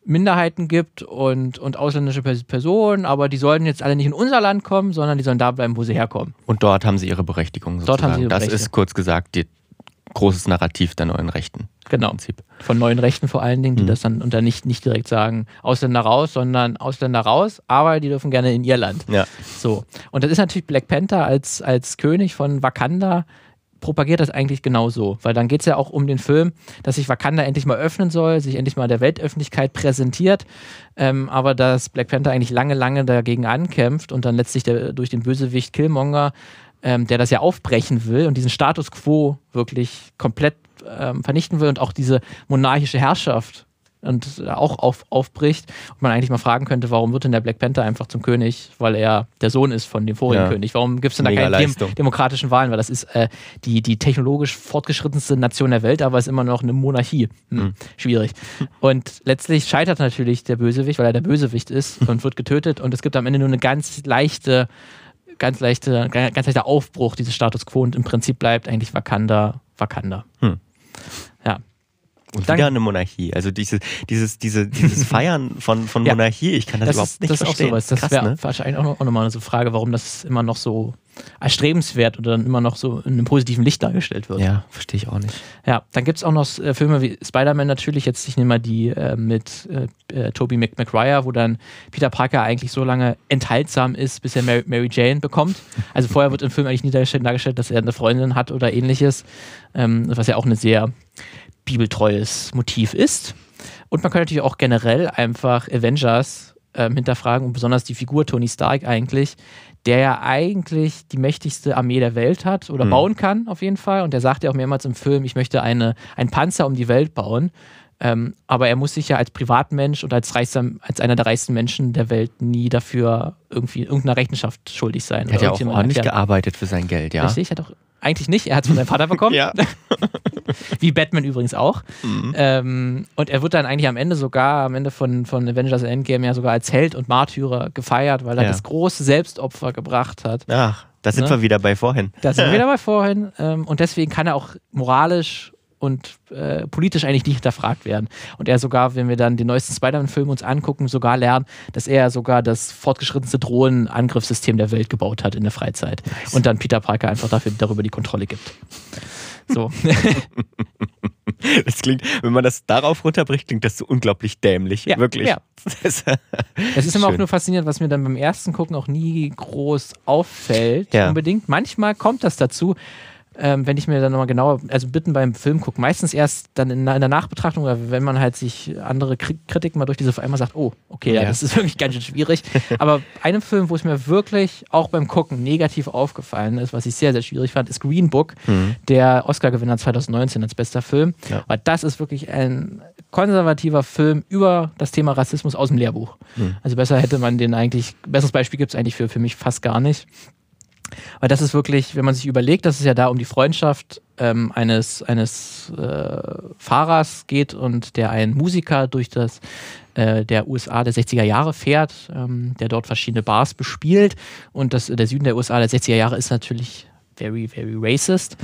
Minderheiten gibt und, und ausländische Pers- Personen, aber die sollten jetzt alle nicht in unser Land kommen, sondern die sollen da bleiben, wo sie herkommen. Und dort haben sie ihre Berechtigung sozusagen. Dort haben sie ihre das Berechtigung. ist kurz gesagt die großes Narrativ der neuen Rechten. Genau. Prinzip. Von neuen Rechten vor allen Dingen, die Mhm. das dann unter nicht, nicht direkt sagen, Ausländer raus, sondern Ausländer raus, aber die dürfen gerne in ihr Land. Ja. So. Und das ist natürlich Black Panther als, als König von Wakanda propagiert das eigentlich genauso, weil dann geht es ja auch um den Film, dass sich Wakanda endlich mal öffnen soll, sich endlich mal der Weltöffentlichkeit präsentiert, ähm, aber dass Black Panther eigentlich lange, lange dagegen ankämpft und dann letztlich der, durch den Bösewicht Killmonger, ähm, der das ja aufbrechen will und diesen Status quo wirklich komplett ähm, vernichten will und auch diese monarchische Herrschaft und äh, auch auf, aufbricht und man eigentlich mal fragen könnte, warum wird denn der Black Panther einfach zum König, weil er der Sohn ist von dem vorigen Ja. König. Warum gibt es denn da keine dem, demokratischen Wahlen? Weil das ist äh, die, die technologisch fortgeschrittenste Nation der Welt, aber es ist immer noch eine Monarchie. Hm, Hm. Schwierig. Und letztlich scheitert natürlich der Bösewicht, weil er der Bösewicht ist und wird getötet und es gibt am Ende nur eine ganz leichte ganz leichte, ganz leichter Aufbruch dieses Status quo und im Prinzip bleibt eigentlich Wakanda Wakanda. Hm. Und Dann- wieder eine Monarchie. Also dieses, dieses, diese, dieses Feiern von, von Ja. Monarchie, ich kann das, überhaupt ist, nicht das verstehen. ist auch sowas. Das wäre ne? wahrscheinlich auch, auch nochmal eine so Frage, warum das immer noch so erstrebenswert oder dann immer noch so in einem positiven Licht dargestellt wird. Ja, verstehe ich auch nicht. Ja, dann gibt es auch noch äh, Filme wie Spider-Man natürlich, jetzt ich nehme mal die äh, mit äh, äh, Tobey Mac McGuire, wo dann Peter Parker eigentlich so lange enthaltsam ist, bis er Mary, Mary Jane bekommt. Also vorher wird im Film eigentlich nie dargestellt, dargestellt dass er eine Freundin hat oder ähnliches, ähm, was ja auch ein sehr bibeltreues Motiv ist. Und man kann natürlich auch generell einfach Avengers ähm, hinterfragen und besonders die Figur Tony Stark eigentlich, der ja eigentlich die mächtigste Armee der Welt hat oder Mhm. bauen kann auf jeden Fall. Und der sagt ja auch mehrmals im Film, ich möchte eine, einen Panzer um die Welt bauen. Ähm, aber er muss sich ja als Privatmensch und als, reichster, als einer der reichsten Menschen der Welt nie dafür irgendwie irgendeiner Rechenschaft schuldig sein. Er hat ja auch ordentlich erklären. gearbeitet für sein Geld, ja. Richtig, hat auch eigentlich nicht. Er hat es von seinem Vater bekommen. Ja. Wie Batman übrigens auch. Mhm. Ähm, und er wird dann eigentlich am Ende sogar, am Ende von, von Avengers Endgame ja sogar als Held und Märtyrer gefeiert, weil er Ja. das große Selbstopfer gebracht hat. Ach, da sind Ne? wir wieder bei vorhin. Da sind wir wieder bei vorhin. Ähm, und deswegen kann er auch moralisch und äh, politisch eigentlich nicht hinterfragt werden. Und er sogar, wenn wir dann den neuesten Spider-Man-Film uns angucken, sogar lernen, dass er sogar das fortgeschrittenste Drohnenangriffssystem der Welt gebaut hat in der Freizeit. Und dann Peter Parker einfach dafür darüber die Kontrolle gibt. So. Das klingt, wenn man das darauf runterbricht, klingt das so unglaublich dämlich. Ja, Wirklich. ja. Es ist immer auch Schön. nur faszinierend, was mir dann beim ersten Gucken auch nie groß auffällt, Ja. unbedingt. Manchmal kommt das dazu. Ähm, wenn ich mir dann nochmal genauer, also bitten beim Film gucken, meistens erst dann in, in der Nachbetrachtung oder wenn man halt sich andere Kri- Kritiken mal durch diese einmal sagt, oh, okay, ja, das ist wirklich ganz schön schwierig. Aber einem Film, wo es mir wirklich auch beim Gucken negativ aufgefallen ist, was ich sehr, sehr schwierig fand, ist Green Book, der Oscar-Gewinner 2019 als bester Film. Ja. Weil das ist wirklich ein konservativer Film über das Thema Rassismus aus dem Lehrbuch. Also besser hätte man den eigentlich, besseres Beispiel gibt es eigentlich für, für mich fast gar nicht. Weil das ist wirklich, wenn man sich überlegt, dass es ja da um die Freundschaft ähm, eines, eines äh, Fahrers geht und der einen Musiker durch das äh, der USA der 60er Jahre fährt, ähm, der dort verschiedene Bars bespielt. Und das, der Süden der USA der 60er Jahre ist natürlich very, very racist.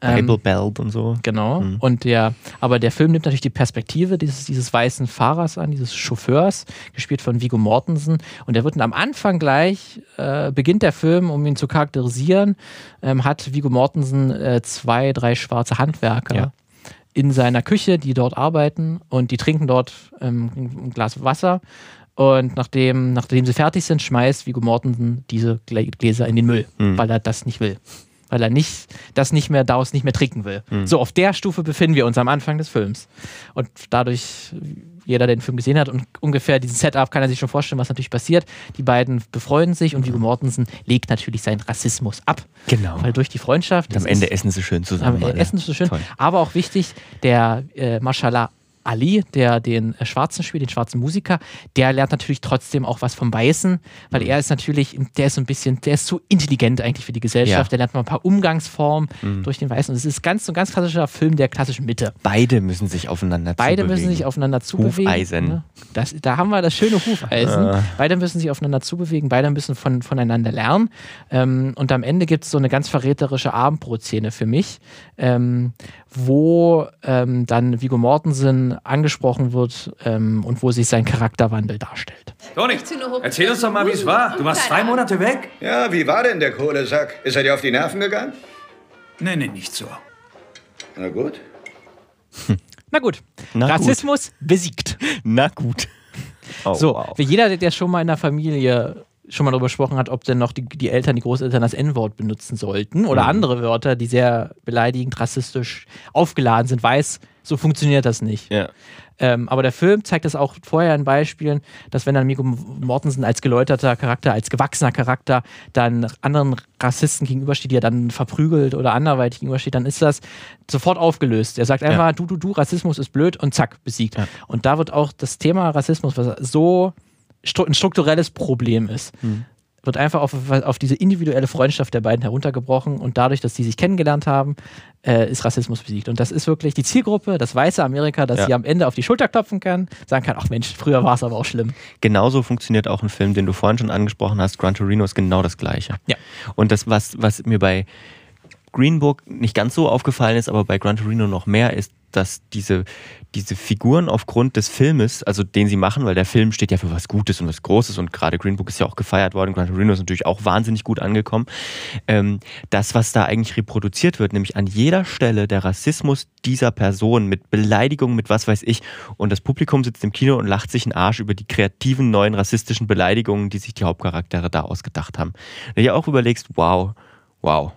Ähm, Bible Belt und so. Genau. Und der, aber der Film nimmt natürlich die Perspektive dieses, dieses weißen Fahrers an, dieses Chauffeurs, gespielt von Viggo Mortensen. Und der wird dann am Anfang gleich, äh, beginnt der Film, um ihn zu charakterisieren, ähm, hat Viggo Mortensen äh, zwei, drei schwarze Handwerker. Ja. In seiner Küche, die dort arbeiten und die trinken dort ähm, ein Glas Wasser. Und nachdem, nachdem sie fertig sind, schmeißt Viggo Mortensen diese Glä- Gläser in den Müll, weil er das nicht will weil er nicht, das nicht mehr daraus nicht mehr trinken will. So, auf der Stufe befinden wir uns am Anfang des Films. Und dadurch, jeder, der den Film gesehen hat und ungefähr diesen Setup kann er sich schon vorstellen, was natürlich passiert. Die beiden befreunden sich und Viggo Mortensen legt natürlich seinen Rassismus ab. Genau. Weil durch die Freundschaft. Und am Ende essen sie schön zusammen. am alle. Essen so schön. Toll. Aber auch wichtig, der äh, Mashallah Ali, der den äh, Schwarzen spielt, den schwarzen Musiker, der lernt natürlich trotzdem auch was vom Weißen, weil Mhm. er ist natürlich, der ist so ein bisschen, der ist zu intelligent eigentlich für die Gesellschaft. Ja. Mhm. Der lernt mal ein paar Umgangsformen durch den Weißen. Und es ist ganz so ein ganz klassischer Film der klassischen Mitte. Beide müssen sich aufeinander Beide zubewegen. müssen sich aufeinander zubewegen. Hufeisen. ne? Das, da haben wir das schöne Hufeisen. Ah. Beide müssen sich aufeinander zubewegen, beide müssen von, voneinander lernen. Ähm, und am Ende gibt es so eine ganz verräterische Abendbrotszene für mich, ähm, wo ähm, dann Viggo Mortensen angesprochen wird ähm, und wo sich sein Charakterwandel darstellt. Toni, erzähl uns doch mal, wie es war. Du warst zwei Monate weg. Ja, wie war denn der Kohlesack? Ist er dir auf die Nerven gegangen? Nee, nee, nicht so. Na gut. Na gut, Na gut. Rassismus besiegt. Na gut. Oh, So, wow. für jeder, der schon mal in der Familie schon mal darüber gesprochen hat, ob denn noch die, die Eltern, die Großeltern das N-Wort benutzen sollten oder Mhm. andere Wörter, die sehr beleidigend, rassistisch aufgeladen sind, weiß, so funktioniert das nicht. Ja. Ähm, aber der Film zeigt das auch vorher in Beispielen, dass wenn dann Migo Mortensen als geläuterter Charakter, als gewachsener Charakter dann anderen Rassisten gegenübersteht, die er dann verprügelt oder anderweitig gegenübersteht, dann ist das sofort aufgelöst. Er sagt einfach, du, du, du, Rassismus ist blöd und zack, besiegt. Und da wird auch das Thema Rassismus, was so ein strukturelles Problem ist, wird einfach auf, auf diese individuelle Freundschaft der beiden heruntergebrochen und dadurch, dass sie sich kennengelernt haben, äh, ist Rassismus besiegt. Und das ist wirklich die Zielgruppe, das weiße Amerika, das Ja. sie am Ende auf die Schulter klopfen kann, sagen kann, ach Mensch, früher war es aber auch schlimm. Genauso funktioniert auch ein Film, den du vorhin schon angesprochen hast. Gran Torino ist genau das Gleiche. Ja. Und das, was, was mir bei Green Book nicht ganz so aufgefallen ist, aber bei Gran Torino noch mehr ist, dass diese, diese Figuren aufgrund des Filmes, also den sie machen, weil der Film steht ja für was Gutes und was Großes und gerade Green Book ist ja auch gefeiert worden, Gran Torino ist natürlich auch wahnsinnig gut angekommen. Ähm, das, was da eigentlich reproduziert wird, nämlich an jeder Stelle der Rassismus dieser Person mit Beleidigungen, mit was weiß ich, und das Publikum sitzt im Kino und lacht sich einen Arsch über die kreativen neuen rassistischen Beleidigungen, die sich die Hauptcharaktere da ausgedacht haben. Wenn du dir auch überlegst, wow, wow.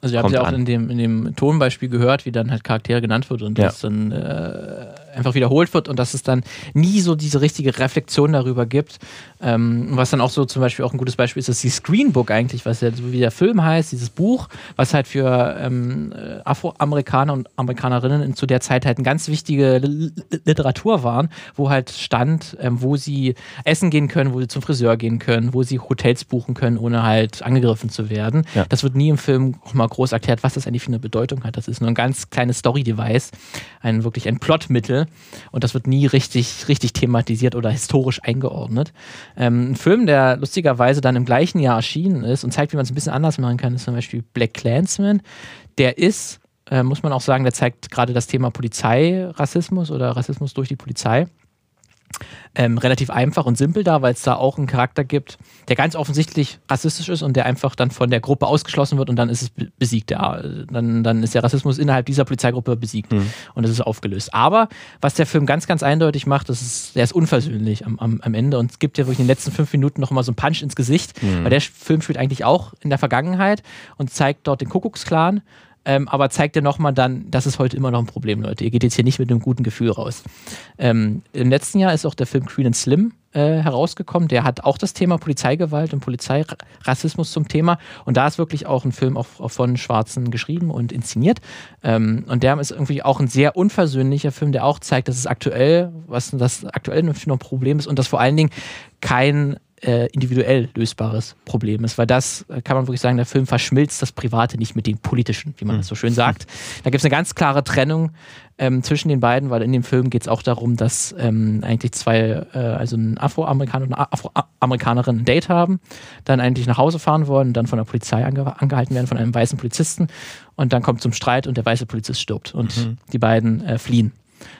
Also ihr habt ja auch an. in dem, in dem Tonbeispiel gehört, wie dann halt Charaktere genannt wird und Ja. das dann äh, einfach wiederholt wird und dass es dann nie so diese richtige Reflexion darüber gibt. Ähm, was dann auch so zum Beispiel auch ein gutes Beispiel ist, ist die Screenbook eigentlich, was ja so wie der Film heißt, dieses Buch, was halt für ähm, äh, Afroamerikaner und Amerikanerinnen in- zu der Zeit halt eine ganz wichtige L Literatur waren, wo halt stand, ähm, wo sie essen gehen können, wo sie zum Friseur gehen können, wo sie Hotels buchen können, ohne halt angegriffen zu werden. Ja. Das wird nie im Film auch mal groß erklärt, was das eigentlich für eine Bedeutung hat. Das ist nur ein ganz kleines Story-Device, ein wirklich ein Plotmittel und das wird nie richtig, richtig thematisiert oder historisch eingeordnet. Ähm, ein Film, der lustigerweise dann im gleichen Jahr erschienen ist und zeigt, wie man es ein bisschen anders machen kann, ist zum Beispiel Black Clansman. Der ist, äh, muss man auch sagen, der zeigt gerade das Thema Polizeirassismus oder Rassismus durch die Polizei ähm, relativ einfach und simpel da, weil es da auch einen Charakter gibt, der ganz offensichtlich rassistisch ist und der einfach dann von der Gruppe ausgeschlossen wird und dann ist es be- besiegt. Ja, dann, dann ist der Rassismus innerhalb dieser Polizeigruppe besiegt und es ist aufgelöst. Aber was der Film ganz, ganz eindeutig macht, das ist, der ist unversöhnlich am, am, am Ende und es gibt ja wirklich in den letzten fünf Minuten noch mal so einen Punch ins Gesicht, weil der Film spielt eigentlich auch in der Vergangenheit und zeigt dort den Kuckucksklan ähm, aber zeigt ja nochmal dann, das ist heute immer noch ein Problem, Leute. Ihr geht jetzt hier nicht mit einem guten Gefühl raus. Ähm, Im letzten Jahr ist auch der Film Green and Slim äh, herausgekommen. Der hat auch das Thema Polizeigewalt und Polizeirassismus zum Thema. Und da ist wirklich auch ein Film auch, auch von Schwarzen geschrieben und inszeniert. Ähm, und der ist irgendwie auch ein sehr unversöhnlicher Film, der auch zeigt, dass es aktuell, was das aktuell noch ein Problem ist und dass vor allen Dingen kein äh, individuell lösbares Problem ist, weil das äh, kann man wirklich sagen, der Film verschmilzt das Private nicht mit dem Politischen, wie man mhm. das so schön sagt. Da gibt es eine ganz klare Trennung ähm, zwischen den beiden, weil in dem Film geht es auch darum, dass ähm, eigentlich zwei, äh, also ein Afroamerikaner und eine Afroamerikanerin ein Date haben, dann eigentlich nach Hause fahren wollen, dann von der Polizei ange angehalten werden, von einem weißen Polizisten und dann kommt zum Streit und der weiße Polizist stirbt und mhm. die beiden äh, fliehen.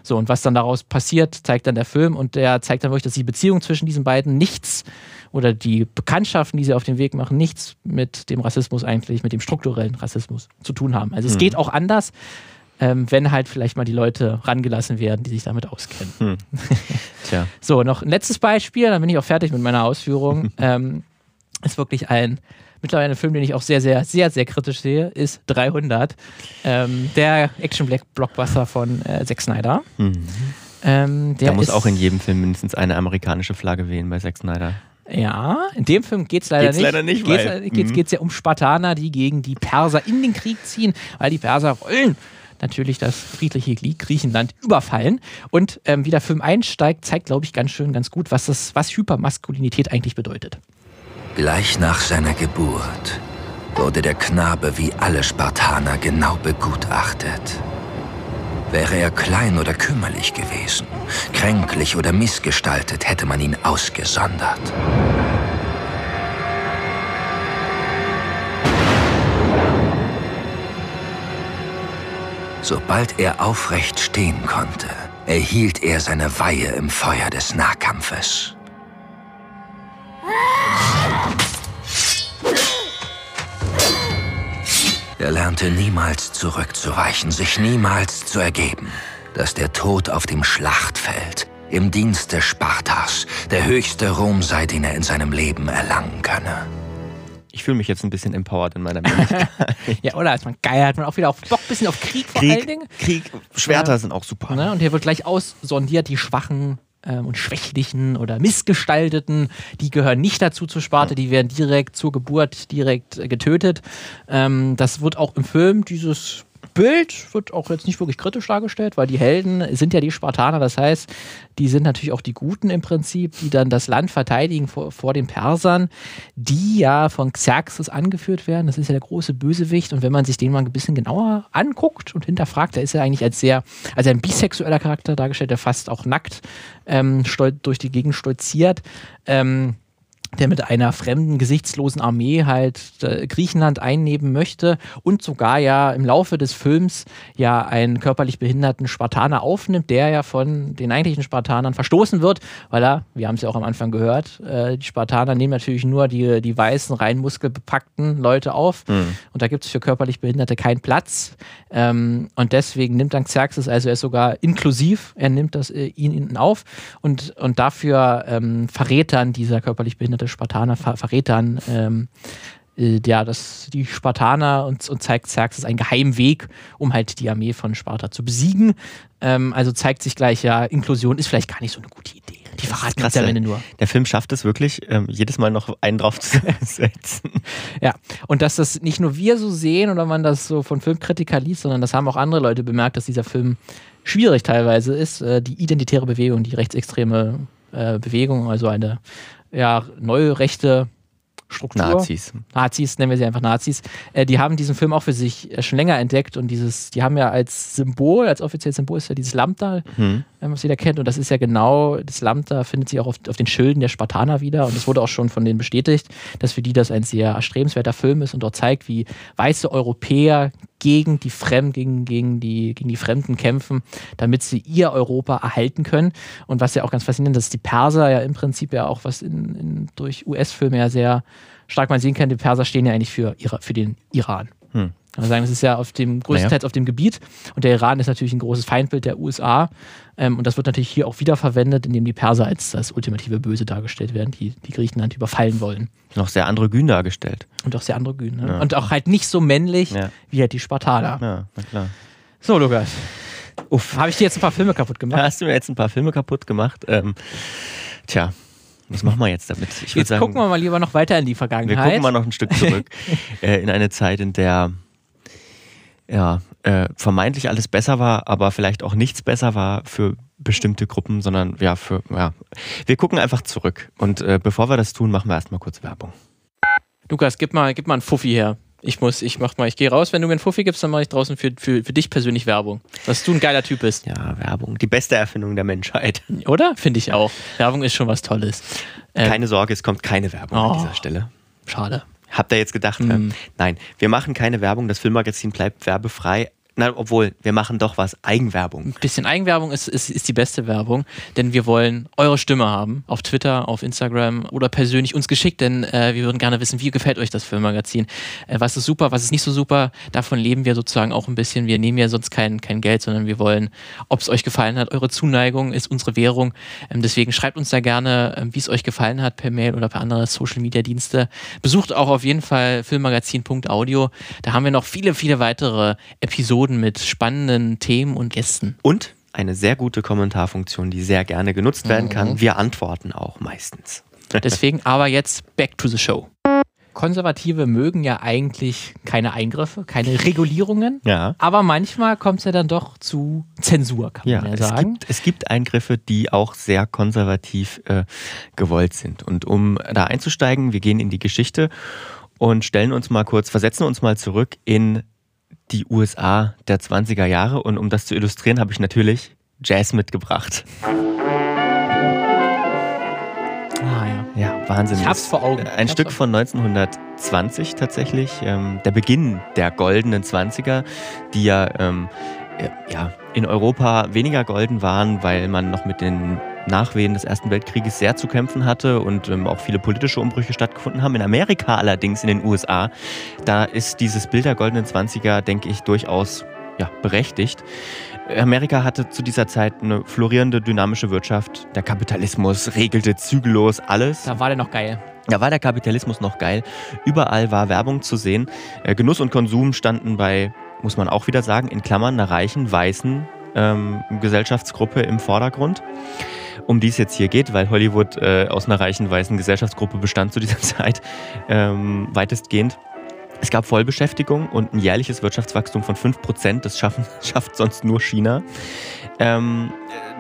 So, und was dann daraus passiert, zeigt dann der Film und der zeigt dann wirklich, dass die Beziehung zwischen diesen beiden nichts oder die Bekanntschaften, die sie auf den Weg machen, nichts mit dem Rassismus eigentlich, mit dem strukturellen Rassismus zu tun haben. Also es mhm. geht auch anders, ähm, wenn halt vielleicht mal die Leute rangelassen werden, die sich damit auskennen. Hm. Tja. so, noch ein letztes Beispiel, dann bin ich auch fertig mit meiner Ausführung. ähm, ist wirklich ein mittlerweile ein Film, den ich auch sehr, sehr, sehr, sehr kritisch sehe, ist 300. Ähm, der Action-Blockbuster von äh, Zack Snyder. Mhm. Ähm, der muss auch in jedem Film mindestens eine amerikanische Flagge wehen bei Zack Snyder. Ja, in dem Film geht es leider geht's nicht. Leider nicht geht es mhm. ja um Spartaner, die gegen die Perser in den Krieg ziehen, weil die Perser wollen natürlich das friedliche Griechenland überfallen. Und ähm, wie der Film einsteigt, zeigt, glaube ich, ganz schön, ganz gut, was, das, was Hypermaskulinität eigentlich bedeutet. Gleich nach seiner Geburt wurde der Knabe wie alle Spartaner genau begutachtet. Wäre er klein oder kümmerlich gewesen, kränklich oder missgestaltet, hätte man ihn ausgesondert. Sobald er aufrecht stehen konnte, erhielt er seine Weihe im Feuer des Nahkampfes. Er lernte niemals zurückzuweichen, sich niemals zu ergeben. Dass der Tod auf dem Schlachtfeld, im Dienste Spartas, der höchste Ruhm sei, den er in seinem Leben erlangen könne. Ich fühle mich jetzt ein bisschen empowered in meiner Männlichkeit. ja, oder? Ist man geil, hat man auch wieder auf Bock, bisschen auf Krieg vor Krieg, allen Dingen. Krieg, Schwerter ja. sind auch super. Ne? Und hier wird gleich aussondiert, die Schwachen ähm, und Schwächlichen oder Missgestalteten, die gehören nicht dazu zur Sparte, die werden direkt zur Geburt direkt äh, getötet. Ähm, das wird auch im Film dieses Bild wird auch jetzt nicht wirklich kritisch dargestellt, weil die Helden sind ja die Spartaner, das heißt, die sind natürlich auch die Guten im Prinzip, die dann das Land verteidigen vor, vor den Persern, die ja von Xerxes angeführt werden. Das ist ja der große Bösewicht und wenn man sich den mal ein bisschen genauer anguckt und hinterfragt, da ist er eigentlich als sehr, als ein bisexueller Charakter dargestellt, der fast auch nackt ähm, durch die Gegend stolziert. Ähm, der mit einer fremden, gesichtslosen Armee halt äh, Griechenland einnehmen möchte und sogar ja im Laufe des Films ja einen körperlich behinderten Spartaner aufnimmt, der ja von den eigentlichen Spartanern verstoßen wird, weil er, wir haben es ja auch am Anfang gehört, äh, die Spartaner nehmen natürlich nur die, die weißen, rein muskelbepackten Leute auf mhm. und da gibt es für körperlich Behinderte keinen Platz ähm, und deswegen nimmt dann Xerxes, also er ist sogar inklusiv, er nimmt das äh, ihn auf und, und dafür ähm, verrät dann dieser körperlich behinderte der Spartaner ver verrät dann ähm, äh, ja, das, die Spartaner und, und zeigt Xerxes einen geheimen Weg, um halt die Armee von Sparta zu besiegen. Ähm, also zeigt sich gleich, ja, Inklusion ist vielleicht gar nicht so eine gute Idee. Die verraten krass, am Ende nur. Der Film schafft es wirklich, ähm, jedes Mal noch einen drauf zu setzen. ja, und dass das nicht nur wir so sehen oder man das so von Filmkritikern liest, sondern das haben auch andere Leute bemerkt, dass dieser Film schwierig teilweise ist. Äh, die identitäre Bewegung, die rechtsextreme äh, Bewegung, also eine ja, neue rechte Struktur. Nazis. Nazis, nennen wir sie einfach Nazis. Äh, die haben diesen Film auch für sich äh, schon länger entdeckt und dieses, die haben ja als Symbol, als offizielles Symbol ist ja dieses Lambda, mhm. äh, was jeder kennt. Und das ist ja genau, das Lambda findet sich auch auf, auf den Schilden der Spartaner wieder. Und es wurde auch schon von denen bestätigt, dass für die das ein sehr erstrebenswerter Film ist und dort zeigt, wie weiße Europäer gegen die Fremden, gegen, gegen, die, gegen die Fremden kämpfen, damit sie ihr Europa erhalten können. Und was ja auch ganz faszinierend ist, dass die Perser ja im Prinzip ja auch, was in, in durch US-Filme ja sehr stark man sehen kann, die Perser stehen ja eigentlich für, für den Iran. Kann man sagen, das ist ja auf dem größtenteils auf dem Gebiet und der Iran ist natürlich ein großes Feindbild der USA ähm, und das wird natürlich hier auch wieder verwendet, indem die Perser als das ultimative Böse dargestellt werden, die die Griechenland überfallen wollen. Noch sehr androgyn dargestellt. Und auch sehr androgyn. Ne? Ja. Und auch halt nicht so männlich Ja. wie halt die Spartaner. Ja, na klar. So, Lukas. Uff. Habe ich dir jetzt ein paar Filme kaputt gemacht? Da hast du mir jetzt ein paar Filme kaputt gemacht. Ähm, tja, was machen wir jetzt damit? Ich Jetzt gucken wir mal lieber noch weiter in die Wir Vergangenheit. gucken mal noch ein Stück zurück äh, in eine Zeit, in der ja, äh, vermeintlich alles besser war, aber vielleicht auch nichts besser war für bestimmte Gruppen, sondern ja, für, ja. Wir gucken einfach zurück. Und äh, bevor wir das tun, machen wir erstmal kurz Werbung. Lukas, gib mal, gib mal einen Fuffi her. Ich muss, ich mach mal, ich gehe raus. Wenn du mir einen Fuffi gibst, dann mache ich draußen für, für, für dich persönlich Werbung. Dass du ein geiler Typ bist. Ja, Werbung. Die beste Erfindung der Menschheit. Oder? Finde ich auch. Werbung ist schon was Tolles. Ähm, Keine Sorge, es kommt keine Werbung Oh. an dieser Stelle. Schade. Habt ihr jetzt gedacht? Äh, Nein, wir machen keine Werbung. Das Filmmagazin bleibt werbefrei. Na, obwohl, wir machen doch was. Eigenwerbung. Ein bisschen Eigenwerbung ist, ist, ist die beste Werbung, denn wir wollen eure Stimme haben. Auf Twitter, auf Instagram oder persönlich uns geschickt, denn äh, wir würden gerne wissen, wie gefällt euch das Filmmagazin? Äh, was ist super, was ist nicht so super? Davon leben wir sozusagen auch ein bisschen. Wir nehmen ja sonst kein, kein Geld, sondern wir wollen, ob es euch gefallen hat. Eure Zuneigung ist unsere Währung. Ähm, deswegen schreibt uns da gerne, ähm, wie es euch gefallen hat, per Mail oder per andere Social Media Dienste. Besucht auch auf jeden Fall filmmagazin.audio. Da haben wir noch viele, viele weitere Episoden mit spannenden Themen und Gästen. Und eine sehr gute Kommentarfunktion, die sehr gerne genutzt werden Mhm. kann. Wir antworten auch meistens. Deswegen aber jetzt back to the show. Konservative mögen ja eigentlich keine Eingriffe, keine Regulierungen, Ja. aber manchmal kommt es ja dann doch zu Zensur, kann Ja, man ja es sagen. gibt, es gibt Eingriffe, die auch sehr konservativ äh, gewollt sind. Und um da einzusteigen, wir gehen in die Geschichte und stellen uns mal kurz, versetzen uns mal zurück in die USA der 20er Jahre. Und um das zu illustrieren, habe ich natürlich Jazz mitgebracht. Ah, ja. Ja, Wahnsinn. Ich hab's vor Augen. Ein Ich Stück von 1920 tatsächlich. Ähm, der Beginn der goldenen 20er, die ja, ähm, äh, ja in Europa weniger golden waren, weil man noch mit den Nachwehen des Ersten Weltkrieges sehr zu kämpfen hatte und ähm, auch viele politische Umbrüche stattgefunden haben. In Amerika allerdings, in den USA, da ist dieses Bild der goldenen 20er, denke ich, durchaus ja, berechtigt. Amerika hatte zu dieser Zeit eine florierende, dynamische Wirtschaft. Der Kapitalismus regelte zügellos alles. Da war der noch geil. Da war der Kapitalismus noch geil. Überall war Werbung zu sehen. Äh, Genuss und Konsum standen bei, muss man auch wieder sagen, in Klammern einer reichen, weißen ähm, Gesellschaftsgruppe im Vordergrund. Um die es jetzt hier geht, weil Hollywood äh, aus einer reichen, weißen Gesellschaftsgruppe bestand zu dieser Zeit, ähm, weitestgehend. Es gab Vollbeschäftigung und ein jährliches Wirtschaftswachstum von 5%. Das schaffen, schafft sonst nur China. Ähm,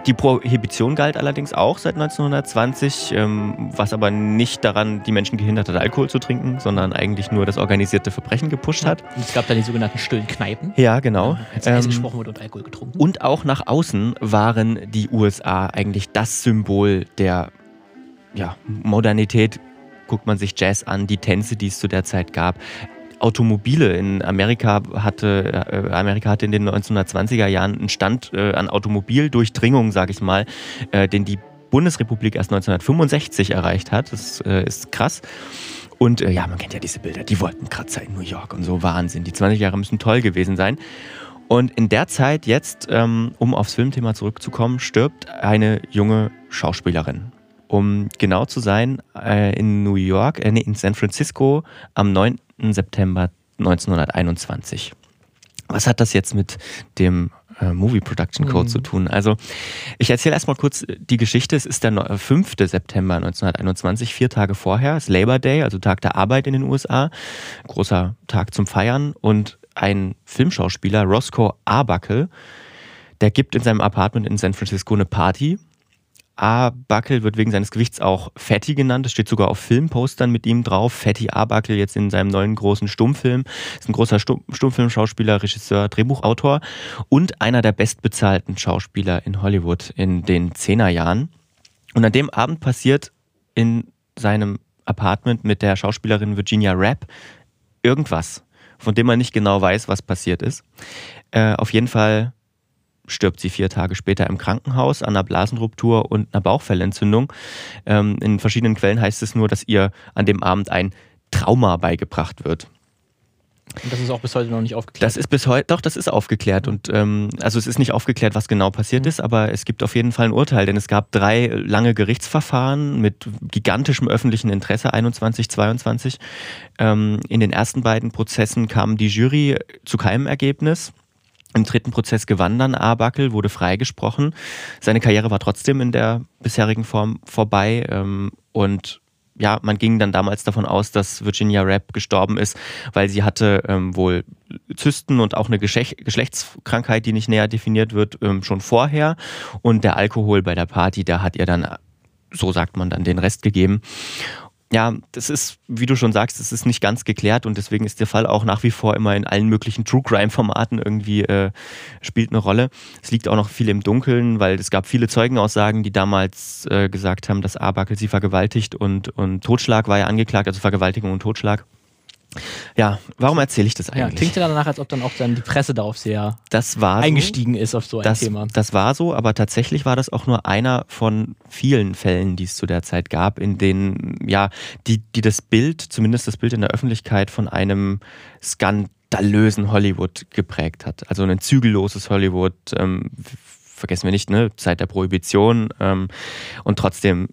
die Prohibition galt allerdings auch seit 1920, ähm, was aber nicht daran die Menschen gehindert hat, Alkohol zu trinken, sondern eigentlich nur das organisierte Verbrechen gepusht hat. Und es gab dann die sogenannten stillen Kneipen. Ja, genau. Als Ähm, gesprochen wurde und Alkohol getrunken. und auch nach außen waren die USA eigentlich das Symbol der ja, Modernität. Guckt man sich Jazz an, die Tänze, die es zu der Zeit gab. Automobile in Amerika hatte, äh, Amerika hatte in den 1920er Jahren einen Stand äh, an Automobildurchdringung, sage ich mal, äh, den die Bundesrepublik erst 1965 erreicht hat. Das ist krass. Und ja, man kennt ja diese Bilder, die Wolkenkratzer in New York und so Wahnsinn. Die 20 Jahre müssen toll gewesen sein. Und in der Zeit jetzt, ähm, um aufs Filmthema zurückzukommen, stirbt eine junge Schauspielerin. Um genau zu sein, in New York, äh, nee, in San Francisco am 9. September 1921. Was hat das jetzt mit dem äh, Movie Production Code Mhm. zu tun? Also, ich erzähle erstmal kurz die Geschichte. Es ist der neu- 5. September 1921, vier Tage vorher, ist Labor Day, also Tag der Arbeit in den USA. Großer Tag zum Feiern. Und ein Filmschauspieler, Roscoe Arbuckle, der gibt in seinem Apartment in San Francisco eine Party. Arbuckle wird wegen seines Gewichts auch Fatty genannt. Das steht sogar auf Filmpostern mit ihm drauf. Fatty Arbuckle jetzt in seinem neuen großen Stummfilm. Ist ein großer Stumm Stummfilmschauspieler, Regisseur, Drehbuchautor und einer der bestbezahlten Schauspieler in Hollywood in den Zehnerjahren. Und an dem Abend passiert in seinem Apartment mit der Schauspielerin Virginia Rapp irgendwas, von dem man nicht genau weiß, was passiert ist. Äh, auf jeden Fall stirbt sie vier Tage später im Krankenhaus an einer Blasenruptur und einer Bauchfellentzündung. Ähm, in verschiedenen Quellen heißt es nur, dass ihr an dem Abend ein Trauma beigebracht wird. Und das ist auch bis heute noch nicht aufgeklärt. Das ist bis heute, doch, das ist aufgeklärt. Und ähm, also es ist nicht aufgeklärt, was genau passiert Mhm. ist, aber es gibt auf jeden Fall ein Urteil, denn es gab drei lange Gerichtsverfahren mit gigantischem öffentlichen Interesse, 21, 22. Ähm, in den ersten beiden Prozessen kam die Jury zu keinem Ergebnis. Im dritten Prozess gewann dann Arbuckle, wurde freigesprochen. Seine Karriere war trotzdem in der bisherigen Form vorbei ähm, und ja, man ging dann damals davon aus, dass Virginia Rapp gestorben ist, weil sie hatte ähm, wohl Zysten und auch eine Geschech Geschlechtskrankheit, die nicht näher definiert wird, ähm, schon vorher. Und der Alkohol bei der Party, der hat ihr dann, so sagt man dann, den Rest gegeben. Ja, das ist, wie du schon sagst, das ist nicht ganz geklärt und deswegen ist der Fall auch nach wie vor immer in allen möglichen True Crime-Formaten irgendwie äh, spielt eine Rolle. Es liegt auch noch viel im Dunkeln, weil es gab viele Zeugenaussagen, die damals äh, gesagt haben, dass Arbuckle sie vergewaltigt und, und Totschlag war ja angeklagt, also Vergewaltigung und Totschlag. Ja, warum erzähle ich das Ja, eigentlich? klingt ja danach, als ob dann auch dann die Presse darauf sehr das war so. eingestiegen ist auf so ein das, Thema. Das war so, aber tatsächlich war das auch nur einer von vielen Fällen, die es zu der Zeit gab, in denen, ja, die, die das Bild, zumindest das Bild in der Öffentlichkeit von einem skandalösen Hollywood geprägt hat. Also ein zügelloses Hollywood, ähm, vergessen wir nicht, ne, Zeit der Prohibition ähm, und trotzdem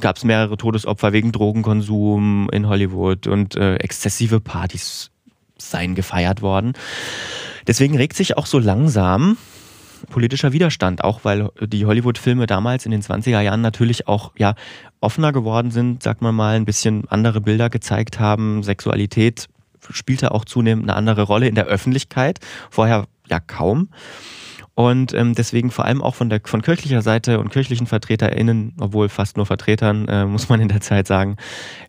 gab es mehrere Todesopfer wegen Drogenkonsum in Hollywood und äh, exzessive Partys seien gefeiert worden. Deswegen regt sich auch so langsam politischer Widerstand, auch weil die Hollywood-Filme damals in den 20er Jahren natürlich auch ja, offener geworden sind, sagt man mal, ein bisschen andere Bilder gezeigt haben. Sexualität spielte auch zunehmend eine andere Rolle in der Öffentlichkeit, vorher ja kaum. Und ähm, deswegen vor allem auch von der von kirchlicher Seite und kirchlichen VertreterInnen, obwohl fast nur Vertretern, äh, muss man in der Zeit sagen,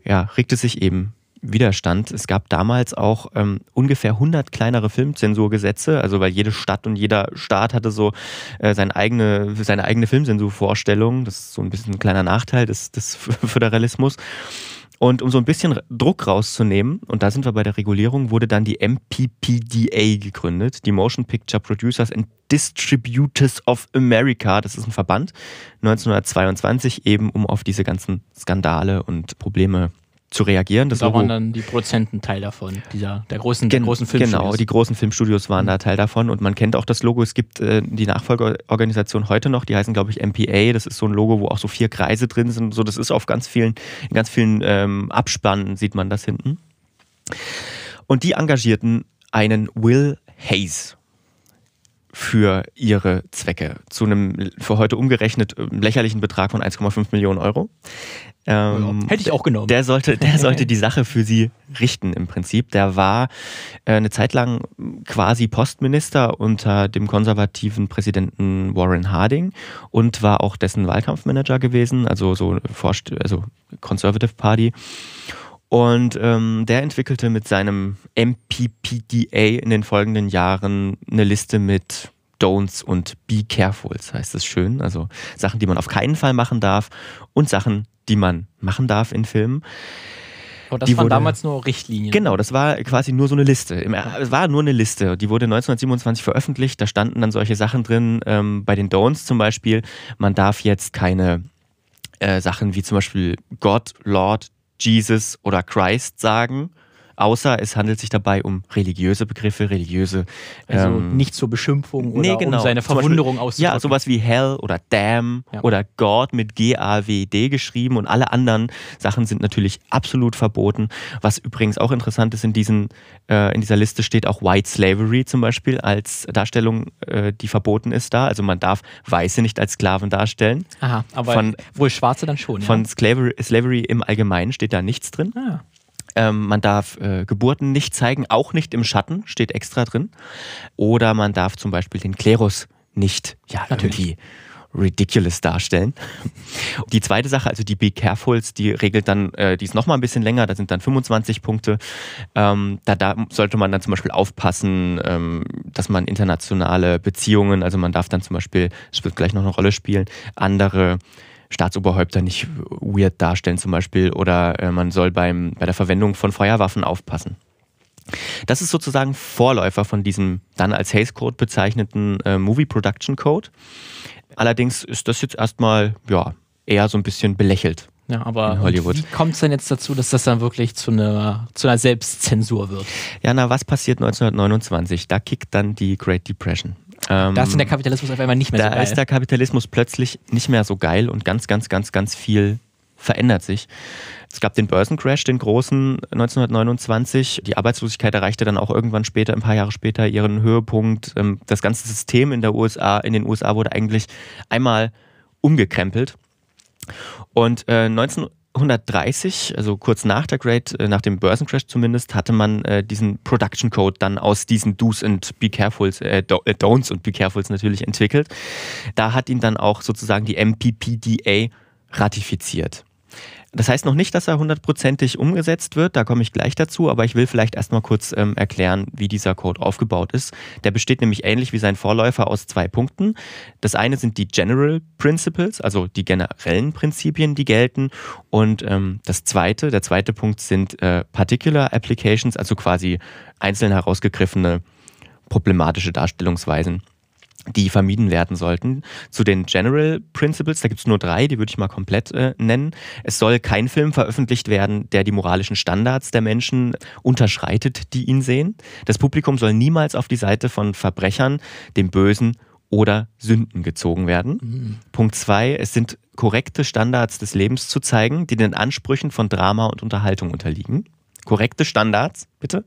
ja, regte sich eben Widerstand. Es gab damals auch ähm, ungefähr 100 kleinere Filmzensurgesetze, also weil jede Stadt und jeder Staat hatte so äh, seine eigene, seine eigene Filmzensurvorstellung. Das ist so ein bisschen ein kleiner Nachteil des, des Föderalismus. Und um so ein bisschen Druck rauszunehmen, und da sind wir bei der Regulierung, wurde dann die MPPDA gegründet, die Motion Picture Producers and Distributors of America. Das ist ein Verband, 1922 eben, um auf diese ganzen Skandale und Probleme zu reagieren. Das da Logo, waren dann die Produzenten Teil davon, dieser, der großen, der Gen großen Filmstudios. Genau, die großen Filmstudios waren da Teil davon und man kennt auch das Logo. Es gibt äh, die Nachfolgeorganisation heute noch, die heißen, glaube ich, MPA. Das ist so ein Logo, wo auch so vier Kreise drin sind. So, das ist auf ganz vielen, in ganz vielen ähm, Abspannen sieht man das hinten. Und die engagierten einen Will Hayes für ihre Zwecke zu einem für heute umgerechnet äh, lächerlichen Betrag von 1,5 Millionen Euro. Ähm, Hätte ich auch genommen. Der sollte, der sollte die Sache für sie richten im Prinzip. Der war äh, eine Zeit lang quasi Postminister unter dem konservativen Präsidenten Warren Harding und war auch dessen Wahlkampfmanager gewesen, also so Vorst also Conservative Party. Und ähm, der entwickelte mit seinem MPPDA in den folgenden Jahren eine Liste mit Don'ts und Be Carefuls, heißt es schön. Also Sachen, die man auf keinen Fall machen darf und Sachen, die man machen darf in Filmen. Aber das Die waren wurde- damals nur Richtlinien. Genau, das war quasi nur so eine Liste. Es war nur eine Liste. Die wurde 1927 veröffentlicht. Da standen dann solche Sachen drin. Ähm, bei den Don'ts zum Beispiel, man darf jetzt keine äh, Sachen wie zum Beispiel Gott, Lord, Jesus oder Christ sagen. Außer es handelt sich dabei um religiöse Begriffe, religiöse. Also ähm, nicht zur Beschimpfung oder nee, genau. um seine Verwunderung auszudrücken. Ja, sowas wie Hell oder Damn Ja. oder God mit G-A-W-D geschrieben und alle anderen Sachen sind natürlich absolut verboten. Was übrigens auch interessant ist, in, diesen, äh, in dieser Liste steht auch White Slavery zum Beispiel als Darstellung, äh, die verboten ist da. Also man darf Weiße nicht als Sklaven darstellen. Aha, aber Von- wohl Schwarze dann schon. Von ja. Slavery, Slavery im Allgemeinen steht da nichts drin. Ah. Ähm, man darf äh, Geburten nicht zeigen, auch nicht im Schatten, steht extra drin. Oder man darf zum Beispiel den Klerus nicht ja, irgendwie ridiculous darstellen. Die zweite Sache, also die Be Carefuls, die regelt dann, äh, die ist nochmal ein bisschen länger, da sind dann 25 Punkte. Ähm, da, da sollte man dann zum Beispiel aufpassen, ähm, dass man internationale Beziehungen, also man darf dann zum Beispiel, das wird gleich noch eine Rolle spielen, andere Staatsoberhäupter nicht weird darstellen zum Beispiel oder äh, man soll beim, bei der Verwendung von Feuerwaffen aufpassen. Das ist sozusagen Vorläufer von diesem dann als Hays Code bezeichneten äh, Movie Production Code. Allerdings ist das jetzt erstmal ja, eher so ein bisschen belächelt Ja, aber in Hollywood. wie kommt es denn jetzt dazu, dass das dann wirklich zu einer, zu einer Selbstzensur wird? Ja, na, was passiert 1929? Da kickt dann die Great Depression. Ähm, da ist der Kapitalismus auf einmal nicht mehr so geil. Da ist der Kapitalismus plötzlich nicht mehr so geil und ganz, ganz, ganz, ganz viel verändert sich. Es gab den Börsencrash, den großen 1929. Die Arbeitslosigkeit erreichte dann auch irgendwann später, ein paar Jahre später, ihren Höhepunkt. Ähm, das ganze System in, der USA, in den USA wurde eigentlich einmal umgekrempelt. Und äh, 19, 130, also kurz nach der Great, äh, nach dem Börsencrash zumindest, hatte man äh, diesen Production Code dann aus diesen Do's und Be Carefuls, äh, äh, Don'ts und Be Carefuls natürlich entwickelt. Da hat ihn dann auch sozusagen die MPPDA ratifiziert. Das heißt noch nicht, dass er hundertprozentig umgesetzt wird, da komme ich gleich dazu, aber ich will vielleicht erstmal kurz ähm, erklären, wie dieser Code aufgebaut ist. Der besteht nämlich ähnlich wie sein Vorläufer aus zwei Punkten. Das eine sind die General Principles, also die generellen Prinzipien, die gelten. Und ähm, das zweite, der zweite Punkt sind äh, Particular Applications, also quasi einzeln herausgegriffene problematische Darstellungsweisen die vermieden werden sollten. Zu den General Principles, da gibt es nur drei, die würde ich mal komplett äh, nennen. Es soll kein Film veröffentlicht werden, der die moralischen Standards der Menschen unterschreitet, die ihn sehen. Das Publikum soll niemals auf die Seite von Verbrechern, dem Bösen oder Sünden gezogen werden. Punkt zwei, es sind korrekte Standards des Lebens zu zeigen, die den Ansprüchen von Drama und Unterhaltung unterliegen. Korrekte Standards, bitte.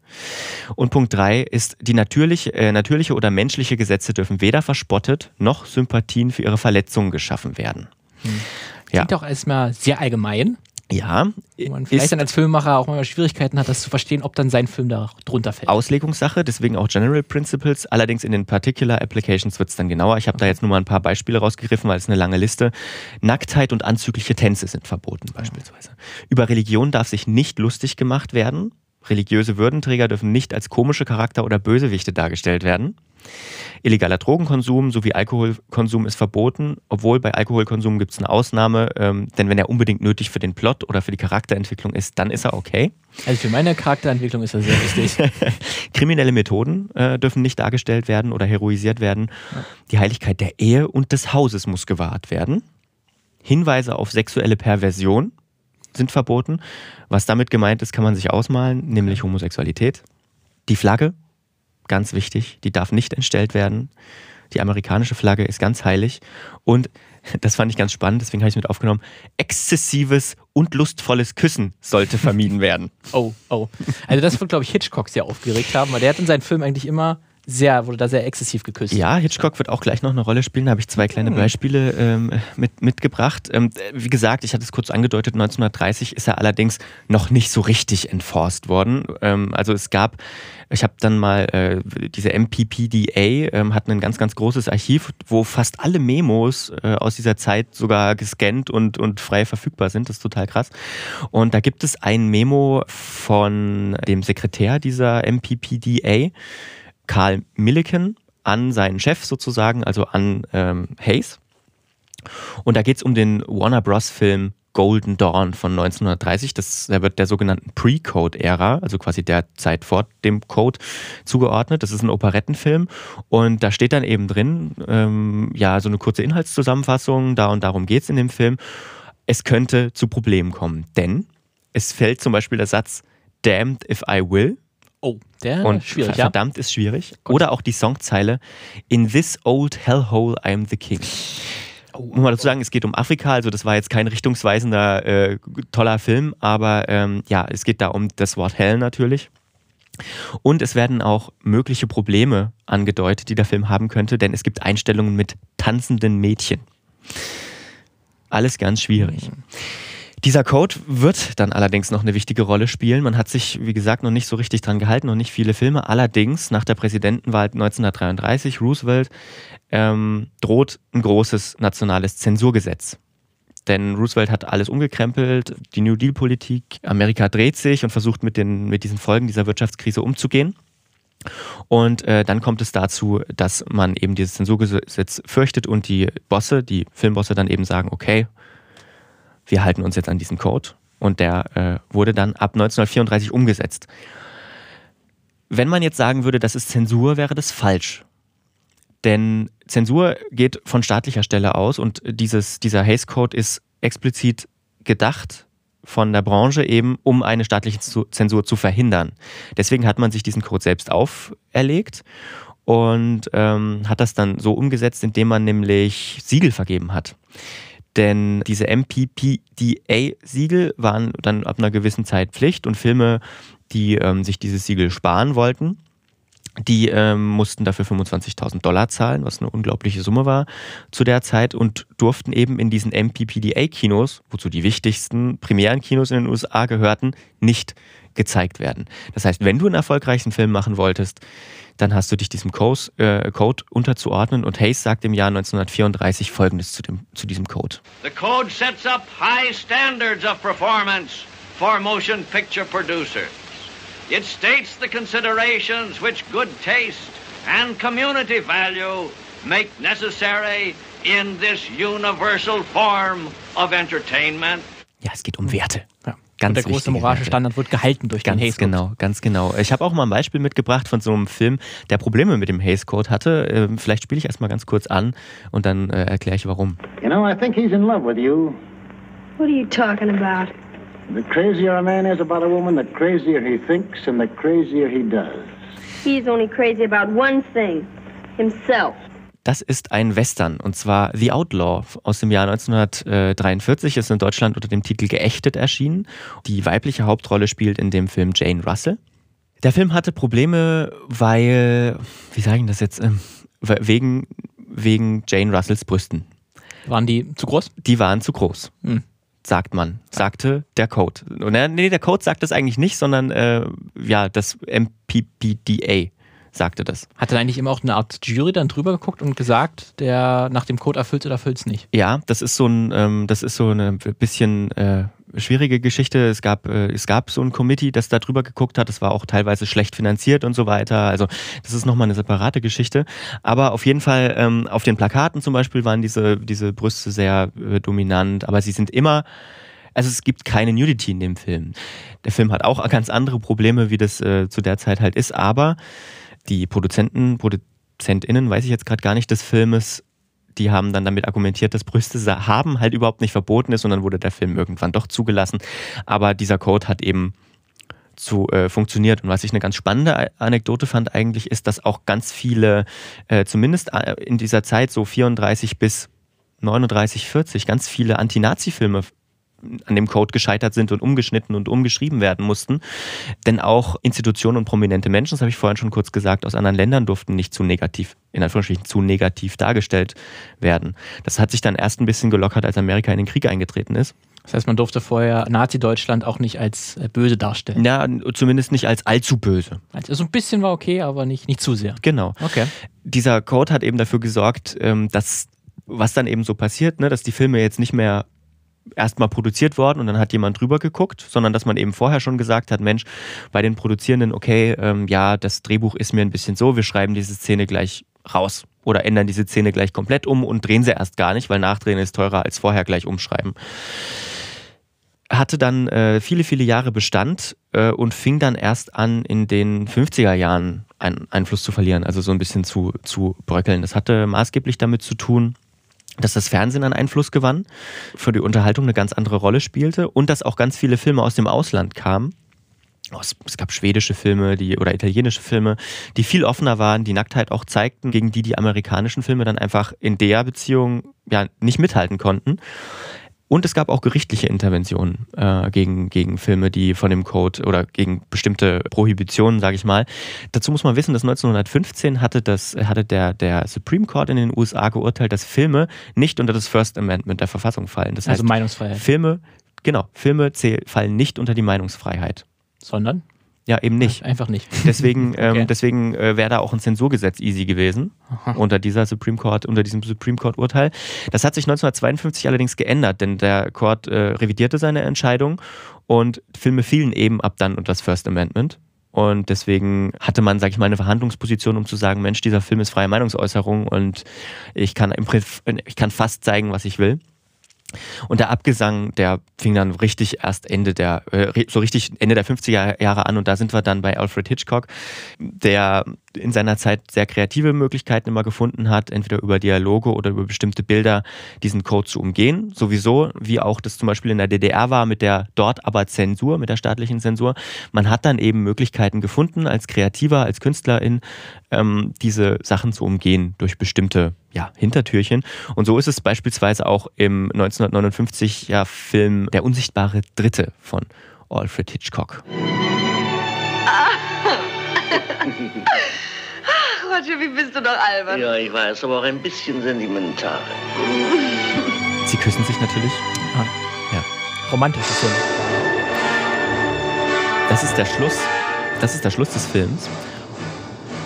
Und Punkt drei ist, die natürliche, äh, natürliche oder menschliche Gesetze dürfen weder verspottet noch Sympathien für ihre Verletzungen geschaffen werden. Ja. Klingt auch erstmal sehr allgemein. Ja, Wo man vielleicht ist dann als Filmemacher auch mal Schwierigkeiten hat, das zu verstehen, ob dann sein Film da drunter fällt. Auslegungssache, deswegen auch General Principles. Allerdings in den Particular Applications wird es dann genauer. Ich habe da jetzt nur mal ein paar Beispiele rausgegriffen, weil es eine lange Liste. Nacktheit und anzügliche Tänze sind verboten beispielsweise. Über Religion darf sich nicht lustig gemacht werden. Religiöse Würdenträger dürfen nicht als komische Charakter oder Bösewichte dargestellt werden. Illegaler Drogenkonsum sowie Alkoholkonsum ist verboten, obwohl bei Alkoholkonsum gibt es eine Ausnahme, ähm, denn wenn er unbedingt nötig für den Plot oder für die Charakterentwicklung ist, dann ist er okay. Also für meine Charakterentwicklung ist das sehr wichtig. Kriminelle Methoden äh, dürfen nicht dargestellt werden oder heroisiert werden. Die Heiligkeit der Ehe und des Hauses muss gewahrt werden. Hinweise auf sexuelle Perversion sind verboten. Was damit gemeint ist, kann man sich ausmalen, nämlich Homosexualität. Die Flagge, ganz wichtig, die darf nicht entstellt werden. Die amerikanische Flagge ist ganz heilig. Und das fand ich ganz spannend, deswegen habe ich es mit aufgenommen. Exzessives und lustvolles Küssen sollte vermieden werden. Oh, oh. Also das wird, glaube ich, Hitchcock sehr aufgeregt haben, weil der hat in seinen Filmen eigentlich immer sehr, wurde da sehr exzessiv geküsst. Ja, Hitchcock wird auch gleich noch eine Rolle spielen. Da habe ich zwei kleine Hm. Beispiele ähm, mit, mitgebracht. Ähm, wie gesagt, ich hatte es kurz angedeutet, 1930 ist er allerdings noch nicht so richtig enforced worden. Ähm, also es gab, ich habe dann mal äh, diese MPPDA ähm, hat ein ganz, ganz großes Archiv, wo fast alle Memos äh, aus dieser Zeit sogar gescannt und, und frei verfügbar sind. Das ist total krass. Und da gibt es ein Memo von dem Sekretär dieser MPPDA. Karl Milliken an seinen Chef sozusagen, also an ähm, Hayes. Und da geht es um den Warner Bros. Film Golden Dawn von 1930. Das, der wird der sogenannten Pre-Code-Ära, also quasi der Zeit vor dem Code, zugeordnet. Das ist ein Operettenfilm und da steht dann eben drin, ähm, ja, so eine kurze Inhaltszusammenfassung, da und darum geht es in dem Film. Es könnte zu Problemen kommen, denn es fällt zum Beispiel der Satz Damned if I will. Oh, der Und ist schwierig, ver- ja. verdammt ist schwierig. Oder auch die Songzeile In this old hellhole I'm the king. Oh, Muss man dazu sagen, es geht um Afrika, also das war jetzt kein richtungsweisender, äh, toller Film, aber ähm, ja, es geht da um das Wort Hell natürlich. Und es werden auch mögliche Probleme angedeutet, die der Film haben könnte, denn es gibt Einstellungen mit tanzenden Mädchen. Alles ganz schwierig. Dieser Code wird dann allerdings noch eine wichtige Rolle spielen. Man hat sich, wie gesagt, noch nicht so richtig dran gehalten, noch nicht viele Filme. Allerdings, nach der Präsidentenwahl 1933, Roosevelt, ähm, droht ein großes nationales Zensurgesetz. Denn Roosevelt hat alles umgekrempelt, die New Deal-Politik, Amerika dreht sich und versucht mit, den, mit diesen Folgen dieser Wirtschaftskrise umzugehen. Und äh, dann kommt es dazu, dass man eben dieses Zensurgesetz fürchtet und die Bosse, die Filmbosse dann eben sagen, okay, wir halten uns jetzt an diesen Code. Und der äh, wurde dann ab 1934 umgesetzt. Wenn man jetzt sagen würde, das ist Zensur, wäre das falsch. Denn Zensur geht von staatlicher Stelle aus und dieses, dieser Hays Code ist explizit gedacht von der Branche eben, um eine staatliche Zensur zu verhindern. Deswegen hat man sich diesen Code selbst auferlegt und ähm, hat das dann so umgesetzt, indem man nämlich Siegel vergeben hat. Denn diese MPPDA-Siegel waren dann ab einer gewissen Zeit Pflicht und Filme, die ähm, sich dieses Siegel sparen wollten, die ähm, mussten dafür 25.000 Dollar zahlen, was eine unglaubliche Summe war zu der Zeit und durften eben in diesen MPPDA-Kinos, wozu die wichtigsten primären Kinos in den USA gehörten, nicht gezeigt werden. Das heißt, wenn du einen erfolgreichen Film machen wolltest, dann hast du dich diesem Code, äh, Code unterzuordnen und Hayes sagt im Jahr 1934 folgendes zu, dem, zu diesem Code. The code sets up high standards of performance for motion picture producers. It states the considerations which good taste and community value make necessary in this universal form of entertainment. Ja, es geht um Werte. Ganz und der große moralische Standard wird gehalten durch ganz den Hays Code. Genau, ganz genau. Ich habe auch mal ein Beispiel mitgebracht von so einem Film, der Probleme mit dem Hays Code hatte. Ähm, vielleicht spiele ich erstmal ganz kurz an und dann äh, erkläre ich warum. You know, I think he's in love with you. What are you talking about? The crazier a man is about a woman, the crazier he thinks and the crazier he does. He's only crazy about one thing, himself. Das ist ein Western und zwar The Outlaw aus dem Jahr 1943. Ist in Deutschland unter dem Titel Geächtet erschienen. Die weibliche Hauptrolle spielt in dem Film Jane Russell. Der Film hatte Probleme, weil, wie sage ich das jetzt, ähm, wegen, wegen Jane Russells Brüsten. Waren die zu groß? Die waren zu groß. Hm sagt man, sagte der Code. Nee, der Code sagt das eigentlich nicht, sondern äh, ja, das MPPDA sagte das. Hat dann eigentlich immer auch eine Art Jury dann drüber geguckt und gesagt, der nach dem Code erfüllt oder erfüllt es nicht? Ja, das ist so ein, ähm, das ist so eine bisschen äh, schwierige Geschichte. Es gab, äh, es gab so ein Committee, das da drüber geguckt hat. Das war auch teilweise schlecht finanziert und so weiter. Also das ist nochmal eine separate Geschichte. Aber auf jeden Fall ähm, auf den Plakaten zum Beispiel waren diese, diese Brüste sehr äh, dominant. Aber sie sind immer also es gibt keine Nudity in dem Film. Der Film hat auch ganz andere Probleme, wie das äh, zu der Zeit halt ist, aber die Produzenten, ProduzentInnen, weiß ich jetzt gerade gar nicht, des Filmes, die haben dann damit argumentiert, dass Brüste haben halt überhaupt nicht verboten ist und dann wurde der Film irgendwann doch zugelassen. Aber dieser Code hat eben zu äh, funktioniert. Und was ich eine ganz spannende Anekdote fand eigentlich, ist, dass auch ganz viele, äh, zumindest äh, in dieser Zeit so 34 bis 39, 40, ganz viele Anti-Nazi-Filme an dem Code gescheitert sind und umgeschnitten und umgeschrieben werden mussten. Denn auch Institutionen und prominente Menschen, das habe ich vorhin schon kurz gesagt, aus anderen Ländern durften nicht zu negativ, in Anführungsstrichen zu negativ dargestellt werden. Das hat sich dann erst ein bisschen gelockert, als Amerika in den Krieg eingetreten ist. Das heißt, man durfte vorher Nazi-Deutschland auch nicht als äh, böse darstellen. Ja, zumindest nicht als allzu böse. Also ein bisschen war okay, aber nicht, nicht zu sehr. Genau. Okay. Dieser Code hat eben dafür gesorgt, ähm, dass was dann eben so passiert, ne, dass die Filme jetzt nicht mehr erstmal produziert worden und dann hat jemand drüber geguckt, sondern dass man eben vorher schon gesagt hat, Mensch, bei den Produzierenden, okay, ähm, ja, das Drehbuch ist mir ein bisschen so, wir schreiben diese Szene gleich raus oder ändern diese Szene gleich komplett um und drehen sie erst gar nicht, weil Nachdrehen ist teurer als vorher gleich umschreiben. Hatte dann äh, viele, viele Jahre Bestand äh, und fing dann erst an, in den 50er Jahren einen Einfluss zu verlieren, also so ein bisschen zu, zu bröckeln. Das hatte maßgeblich damit zu tun, dass das Fernsehen an Einfluss gewann, für die Unterhaltung eine ganz andere Rolle spielte und dass auch ganz viele Filme aus dem Ausland kamen. Es gab schwedische Filme die, oder italienische Filme, die viel offener waren, die Nacktheit auch zeigten, gegen die die amerikanischen Filme dann einfach in der Beziehung ja nicht mithalten konnten. Und es gab auch gerichtliche Interventionen äh, gegen, gegen Filme, die von dem Code oder gegen bestimmte Prohibitionen, sage ich mal. Dazu muss man wissen, dass 1915 hatte, das, hatte der, der Supreme Court in den USA geurteilt, dass Filme nicht unter das First Amendment der Verfassung fallen. Das also heißt, Meinungsfreiheit. Filme, genau, Filme fallen nicht unter die Meinungsfreiheit. Sondern? Ja, eben nicht. Einfach nicht. Deswegen, okay. ähm, deswegen äh, wäre da auch ein Zensurgesetz easy gewesen Aha. unter dieser Supreme Court, unter diesem Supreme Court Urteil. Das hat sich 1952 allerdings geändert, denn der Court äh, revidierte seine Entscheidung und Filme fielen eben ab dann unter das First Amendment. Und deswegen hatte man, sag ich mal, eine Verhandlungsposition, um zu sagen, Mensch, dieser Film ist freie Meinungsäußerung und ich kann, im, ich kann fast zeigen, was ich will. Und der Abgesang, der fing dann richtig erst Ende der, äh, so richtig Ende der 50er Jahre an und da sind wir dann bei Alfred Hitchcock, der in seiner Zeit sehr kreative Möglichkeiten immer gefunden hat, entweder über Dialoge oder über bestimmte Bilder diesen Code zu umgehen. Sowieso, wie auch das zum Beispiel in der DDR war, mit der dort aber Zensur, mit der staatlichen Zensur. Man hat dann eben Möglichkeiten gefunden, als Kreativer, als Künstlerin, ähm, diese Sachen zu umgehen durch bestimmte ja, Hintertürchen. Und so ist es beispielsweise auch im 1959 Film Der unsichtbare Dritte von Alfred Hitchcock. Ach, Roger, wie bist du doch albern. Ja, ich weiß, aber auch ein bisschen sentimental. Sie küssen sich natürlich. Ah. Ja. Romantische Szene. Das ist der Schluss. Das ist der Schluss des Films.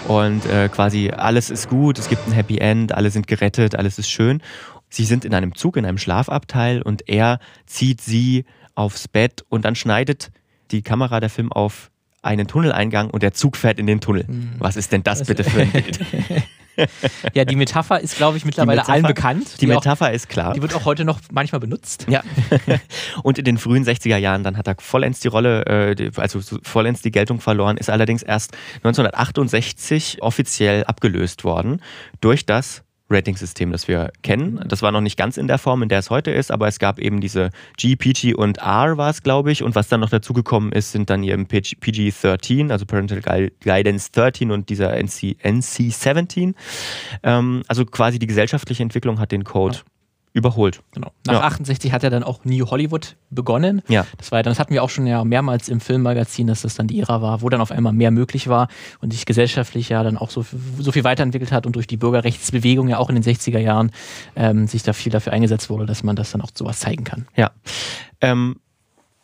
Und äh, quasi alles ist gut, es gibt ein Happy End, alle sind gerettet, alles ist schön. Sie sind in einem Zug, in einem Schlafabteil und er zieht sie aufs Bett und dann schneidet die Kamera der Film auf einen Tunneleingang und der Zug fährt in den Tunnel. Mhm. Was ist denn das bitte für ein Bild? ja, die Metapher ist, glaube ich, mittlerweile Metapher- allen bekannt. die auch- Metapher ist klar. Die wird auch heute noch manchmal benutzt. Ja. Und in den frühen 60er Jahren, dann hat er vollends die Rolle, äh, die- also so vollends die Geltung verloren, ist allerdings erst 1968 offiziell abgelöst worden durch das Rating-System, das wir kennen. Das war noch nicht ganz in der Form, in der es heute ist, aber es gab eben diese G, PG und R war es, glaube ich. Und was dann noch dazugekommen ist, sind dann eben PG, PG-13, also Parental Gui- Guidance 13 und dieser NC, NC-17. Ähm, also quasi die gesellschaftliche Entwicklung hat den Code überholt. Genau. Nach Ja. 68 hat er dann auch New Hollywood begonnen. Ja. Das war ja dann, das hatten wir auch schon ja mehrmals im Filmmagazin, dass das dann die Ära war, wo dann auf einmal mehr möglich war und sich gesellschaftlich ja dann auch so, so viel weiterentwickelt hat und durch die Bürgerrechtsbewegung ja auch in den 60er Jahren ähm, sich da viel dafür eingesetzt wurde, dass man das dann auch sowas zeigen kann. Ja. Ähm,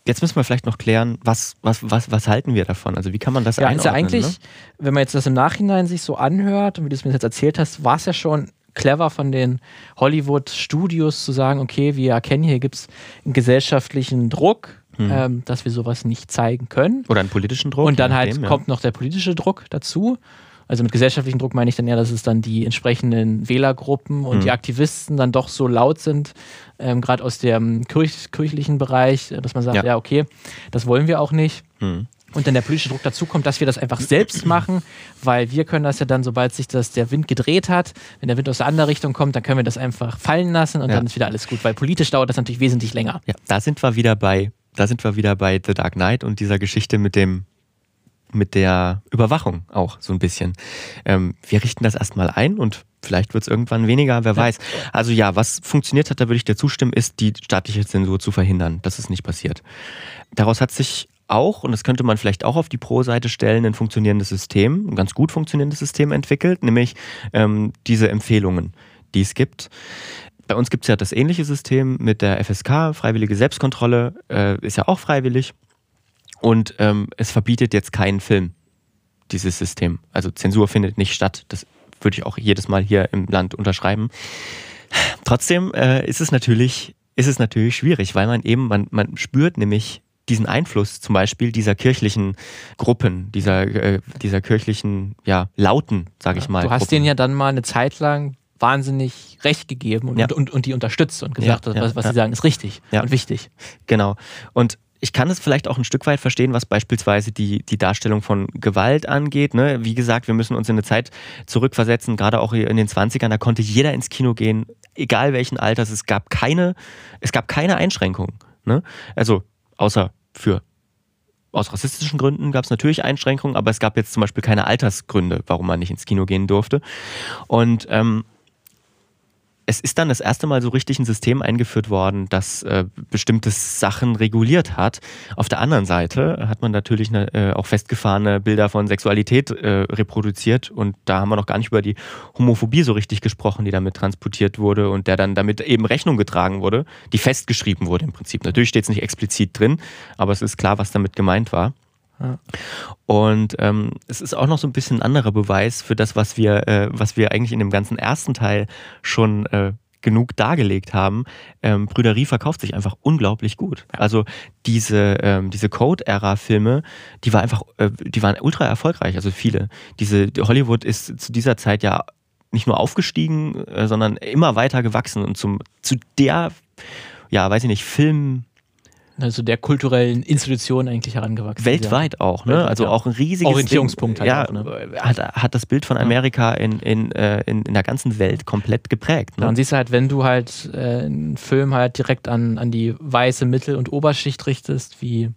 jetzt müssen wir vielleicht noch klären, was, was, was, was halten wir davon? Also wie kann man das Ja, einordnen? ist ja eigentlich, ne? wenn man jetzt das im Nachhinein sich so anhört und wie du es mir jetzt erzählt hast, war es ja schon clever von den Hollywood-Studios zu sagen, okay, wir erkennen, hier gibt es einen gesellschaftlichen Druck, Mhm. ähm, dass wir sowas nicht zeigen können. Oder einen politischen Druck. Und dann halt nachdem, ja. kommt noch der politische Druck dazu. Also mit gesellschaftlichen Druck meine ich dann eher, dass es dann die entsprechenden Wählergruppen und Mhm. die Aktivisten dann doch so laut sind, ähm, gerade aus dem Kirch kirchlichen Bereich, dass man sagt, Ja. ja. okay, das wollen wir auch nicht. Mhm. Und dann der politische Druck dazu kommt, dass wir das einfach selbst machen, weil wir können das ja dann, sobald sich das der Wind gedreht hat, wenn der Wind aus der anderen Richtung kommt, dann können wir das einfach fallen lassen und Ja. dann ist wieder alles gut, weil politisch dauert das natürlich wesentlich länger. Ja, da sind wir wieder bei, da sind wir wieder bei The Dark Knight und dieser Geschichte mit dem, mit der Überwachung auch so ein bisschen. Ähm, wir richten das erstmal ein und vielleicht wird es irgendwann weniger, wer weiß. Also ja, was funktioniert hat, da würde ich dir zustimmen, ist die staatliche Zensur zu verhindern. Das ist nicht passiert. Daraus hat sich auch, und das könnte man vielleicht auch auf die Pro-Seite stellen, ein funktionierendes System, ein ganz gut funktionierendes System entwickelt, nämlich ähm, diese Empfehlungen, die es gibt. Bei uns gibt es ja das ähnliche System mit der FSK, freiwillige Selbstkontrolle, äh, ist ja auch freiwillig. Und ähm, es verbietet jetzt keinen Film, dieses System. Also Zensur findet nicht statt. Das würde ich auch jedes Mal hier im Land unterschreiben. Trotzdem äh, ist es natürlich, ist es natürlich schwierig, weil man eben, man, man spürt nämlich diesen Einfluss zum Beispiel dieser kirchlichen Gruppen, dieser, äh, dieser kirchlichen, ja, Lauten, sage ich mal. Du hast Gruppen. denen ja dann mal eine Zeit lang wahnsinnig recht gegeben und, Ja. und, und, und die unterstützt und gesagt, Ja, was, was sie sagen, ist richtig Ja. und wichtig. Genau. Und ich kann es vielleicht auch ein Stück weit verstehen, was beispielsweise die, die Darstellung von Gewalt angeht. Ne? Wie gesagt, wir müssen uns in eine Zeit zurückversetzen, gerade auch in den 20ern, da konnte jeder ins Kino gehen, egal welchen Alters. Es gab keine, es gab keine Einschränkungen. Ne? Also außer für aus rassistischen Gründen gab es natürlich Einschränkungen, aber es gab jetzt zum Beispiel keine Altersgründe, warum man nicht ins Kino gehen durfte. Und ähm, es ist dann das erste Mal so richtig ein System eingeführt worden, das äh, bestimmte Sachen reguliert hat. Auf der anderen Seite hat man natürlich ne, äh, auch festgefahrene Bilder von Sexualität äh, reproduziert und da haben wir noch gar nicht über die Homophobie so richtig gesprochen, die damit transportiert wurde und der dann damit eben Rechnung getragen wurde, die festgeschrieben wurde im Prinzip. Natürlich steht es nicht explizit drin, aber es ist klar, was damit gemeint war. Ja. Und ähm, es ist auch noch so ein bisschen ein anderer Beweis für das, was wir, äh, was wir eigentlich in dem ganzen ersten Teil schon äh, genug dargelegt haben. Ähm, Brüderie verkauft sich einfach unglaublich gut. Also diese, ähm, diese Code-Ära-Filme, die war einfach, äh, die waren ultra erfolgreich, also viele. Diese Hollywood ist zu dieser Zeit ja nicht nur aufgestiegen, äh, sondern immer weiter gewachsen und zum, zu der ja, weiß ich nicht, Film, also der kulturellen Institution eigentlich herangewachsen. Weltweit auch, ne? Weltweit, also ja. auch ein riesiges Orientierungspunkt Ding, halt ja, auch, ne? hat, hat das Bild von Amerika in, in, äh, in, in der ganzen Welt komplett geprägt. Ne? Ja, und siehst du halt, wenn du halt äh, einen Film halt direkt an, an die weiße Mittel- und Oberschicht richtest, wie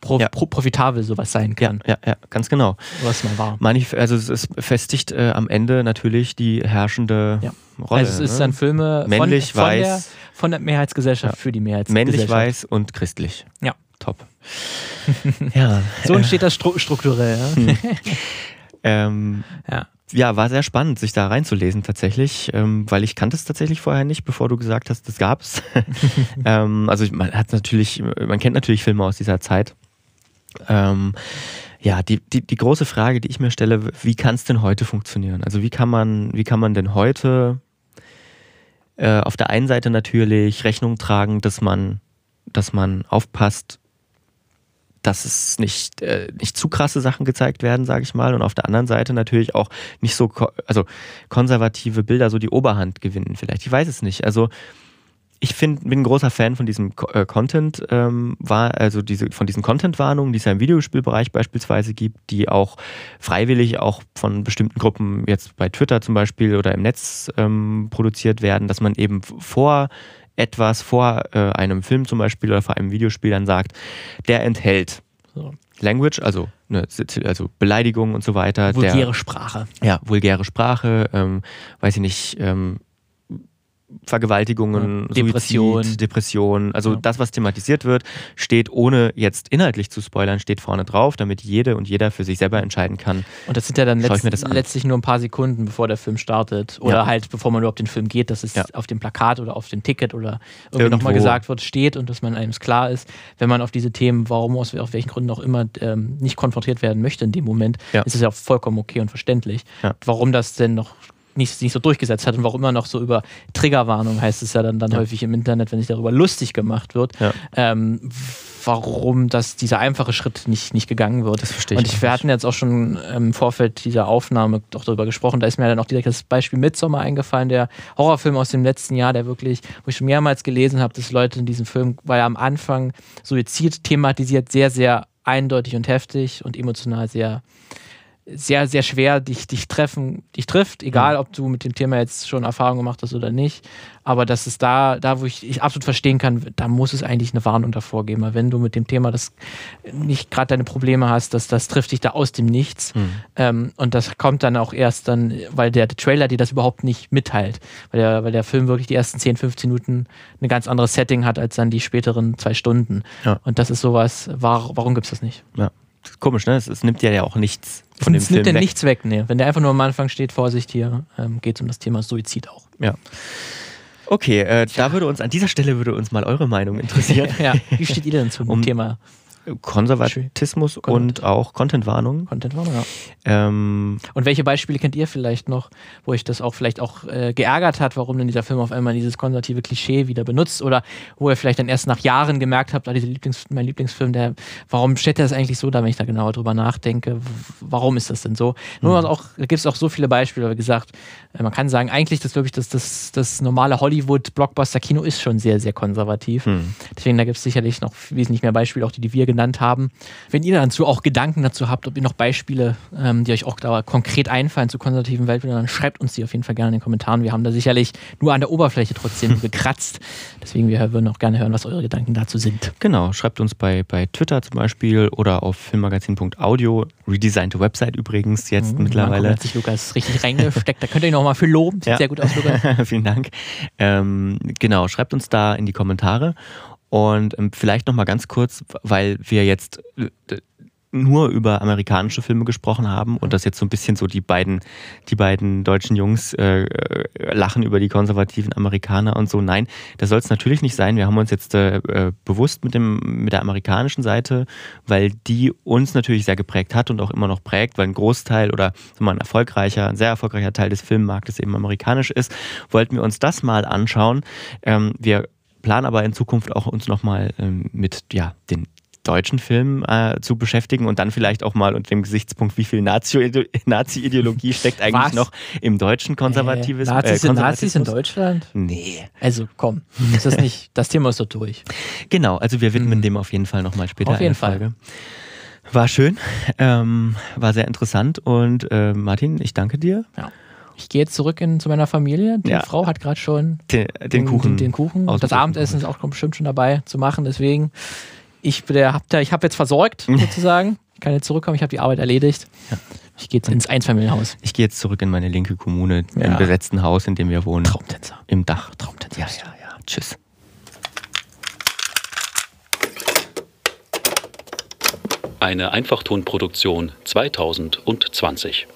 pro, ja. pro, profitabel sowas sein kann. Ja, ja, ja ganz genau. Was mal war. Manch, also es festigt äh, am Ende natürlich die herrschende ja. Rolle. Also es ist ne? dann Filme männlich, von, weiß, von, der, von der Mehrheitsgesellschaft für die Mehrheitsgesellschaft. Männlich, weiß und christlich. Ja. Top. ja. So entsteht das stru strukturell. Ja. ähm, ja ja, war sehr spannend, sich da reinzulesen tatsächlich, ähm, weil ich kannte es tatsächlich vorher nicht, bevor du gesagt hast, das gab's. ähm, also man hat natürlich, man kennt natürlich Filme aus dieser Zeit. Ähm, ja, die, die, die große Frage, die ich mir stelle, wie kann es denn heute funktionieren? Also wie kann man, wie kann man denn heute äh, auf der einen Seite natürlich Rechnung tragen, dass man, dass man aufpasst, dass es nicht, äh, nicht zu krasse Sachen gezeigt werden, sage ich mal. Und auf der anderen Seite natürlich auch nicht so, also konservative Bilder so die Oberhand gewinnen vielleicht. Ich weiß es nicht. Also ich find, bin ein großer Fan von diesem äh, Content, ähm, war, also diese, von diesen Content-Warnungen, die es ja im Videospielbereich beispielsweise gibt, die auch freiwillig auch von bestimmten Gruppen jetzt bei Twitter zum Beispiel oder im Netz ähm, produziert werden, dass man eben vor etwas vor äh, einem Film zum Beispiel oder vor einem Videospiel dann sagt, der enthält so. Language, also, ne, also Beleidigung und so weiter. Vulgäre der, Sprache. Ja, vulgäre Sprache, ähm, weiß ich nicht, ähm, Vergewaltigungen, ja, Depression. Suizid, Depression. Also ja. das, was thematisiert wird, steht, ohne jetzt inhaltlich zu spoilern, steht vorne drauf, damit jede und jeder für sich selber entscheiden kann. Und das sind ja dann letzt, letztlich nur ein paar Sekunden, bevor der Film startet. Oder ja. halt, bevor man überhaupt den Film geht, dass es auf dem Plakat oder auf dem Ticket oder irgendwie nochmal gesagt wird, steht und dass man einem klar ist, wenn man auf diese Themen, warum, aus, aus welchen Gründen auch immer, ähm, nicht konfrontiert werden möchte in dem Moment, ist es ja vollkommen okay und verständlich. Warum das denn noch nicht, nicht so durchgesetzt hat und warum immer noch so über Triggerwarnung heißt es ja dann, dann ja. häufig im Internet, wenn sich darüber lustig gemacht wird, ja. ähm, warum das dieser einfache Schritt nicht, nicht gegangen wird. Das verstehe ich. Und ich, wir hatten jetzt auch schon im Vorfeld dieser Aufnahme doch darüber gesprochen, da ist mir dann auch direkt das Beispiel Midsommar eingefallen, der Horrorfilm aus dem letzten Jahr, der wirklich, wo ich schon mehrmals gelesen habe, dass Leute in diesem Film, weil er am Anfang Suizid thematisiert, sehr, sehr eindeutig und heftig und emotional sehr sehr, sehr schwer dich, dich treffen, dich trifft, egal ob du mit dem Thema jetzt schon Erfahrung gemacht hast oder nicht. Aber das ist da, da wo ich, ich absolut verstehen kann, da muss es eigentlich eine Warnung davor geben. Weil wenn du mit dem Thema das nicht gerade deine Probleme hast, das, das trifft dich da aus dem Nichts. Mhm. Ähm, und das kommt dann auch erst dann, weil der, der Trailer dir das überhaupt nicht mitteilt. Weil der, weil der Film wirklich die ersten 10, 15 Minuten ein ganz anderes Setting hat als dann die späteren zwei Stunden. Ja. Und das ist sowas, war, warum gibt es das nicht? Ja. Komisch, ne? Es, es nimmt ja auch nichts von dem es nimmt ja nichts weg, ne? Wenn der einfach nur am Anfang steht, Vorsicht hier, ähm, geht es um das Thema Suizid auch. Ja. Okay, äh, da würde uns an dieser Stelle würde uns mal eure Meinung interessieren. ja, wie steht ihr denn zum um, Thema Konservatismus und auch Contentwarnung. Contentwarnung, ja. Ähm, und welche Beispiele kennt ihr vielleicht noch, wo euch das auch vielleicht auch äh, geärgert hat, warum denn dieser Film auf einmal dieses konservative Klischee wieder benutzt oder wo ihr vielleicht dann erst nach Jahren gemerkt habt, ah, dieser Lieblings, mein Lieblingsfilm, der, warum steht der das eigentlich so da, wenn ich da genauer drüber nachdenke? Warum ist das denn so? Mhm. Nur auch, da gibt es auch so viele Beispiele, wie gesagt, äh, man kann sagen, eigentlich das, glaube ich, das, das, das normale Hollywood-Blockbuster-Kino ist schon sehr, sehr konservativ. Mhm. Deswegen, da gibt es sicherlich noch wesentlich mehr Beispiele, auch die, die wir genannt haben. Wenn ihr dazu auch Gedanken dazu habt, ob ihr noch Beispiele, ähm, die euch auch da konkret einfallen zu konservativen Weltbildern, dann schreibt uns die auf jeden Fall gerne in den Kommentaren. Wir haben da sicherlich nur an der Oberfläche trotzdem gekratzt. Deswegen wir würden auch gerne hören, was eure Gedanken dazu sind. Genau, schreibt uns bei, bei Twitter zum Beispiel oder auf filmmagazin.audio. Redesignte Website übrigens jetzt mhm, mittlerweile. hat sich Lukas richtig reingesteckt. Da könnt ihr ihn auch mal für loben. Sieht ja. sehr gut aus, Lukas. Vielen Dank. Ähm, genau, schreibt uns da in die Kommentare. Und ähm, vielleicht noch mal ganz kurz, weil wir jetzt äh, nur über amerikanische Filme gesprochen haben und das jetzt so ein bisschen so die beiden, die beiden deutschen Jungs äh, äh lachen über die konservativen Amerikaner und so. Nein, das soll es natürlich nicht sein. Wir haben uns jetzt äh, äh, bewusst mit, dem, mit der amerikanischen Seite, weil die uns natürlich sehr geprägt hat und auch immer noch prägt, weil ein Großteil oder mal, ein erfolgreicher, ein sehr erfolgreicher Teil des Filmmarktes eben amerikanisch ist, wollten wir uns das mal anschauen. Ähm, wir planen aber in Zukunft auch uns nochmal ähm, mit ja, den deutschen Film äh, zu beschäftigen und dann vielleicht auch mal unter dem Gesichtspunkt, wie viel Nazi- Nazi-Ideologie steckt eigentlich Was? noch im deutschen Konservativis Äh, Nazis, äh, sind Nazis in. Deutschland? Nee. Also komm, ist das nicht, das Thema ist doch durch. Genau, also wir widmen dem auf jeden Fall nochmal später Mhm. Auf jeden eine Fall. Folge. War schön, ähm, war sehr interessant und äh, Martin, ich danke dir. Ja. Ich gehe jetzt zurück in, zu meiner Familie. Die Ja. Frau hat gerade schon Den, den Kuchen. Den, den Kuchen. Das Abendessen ist auch bestimmt schon dabei zu machen. Deswegen, ich, der, hab ich habe jetzt versorgt, sozusagen. Ich kann jetzt zurückkommen, ich habe die Arbeit erledigt. Ich gehe jetzt ins Einfamilienhaus. Ich gehe jetzt zurück in meine linke Kommune, Ja. im besetzten Haus, in dem wir wohnen. Traumtänzer. Im Dach. Traumtänzer. Ja, ja, ja. Tschüss. Eine Einfachtonproduktion 2020.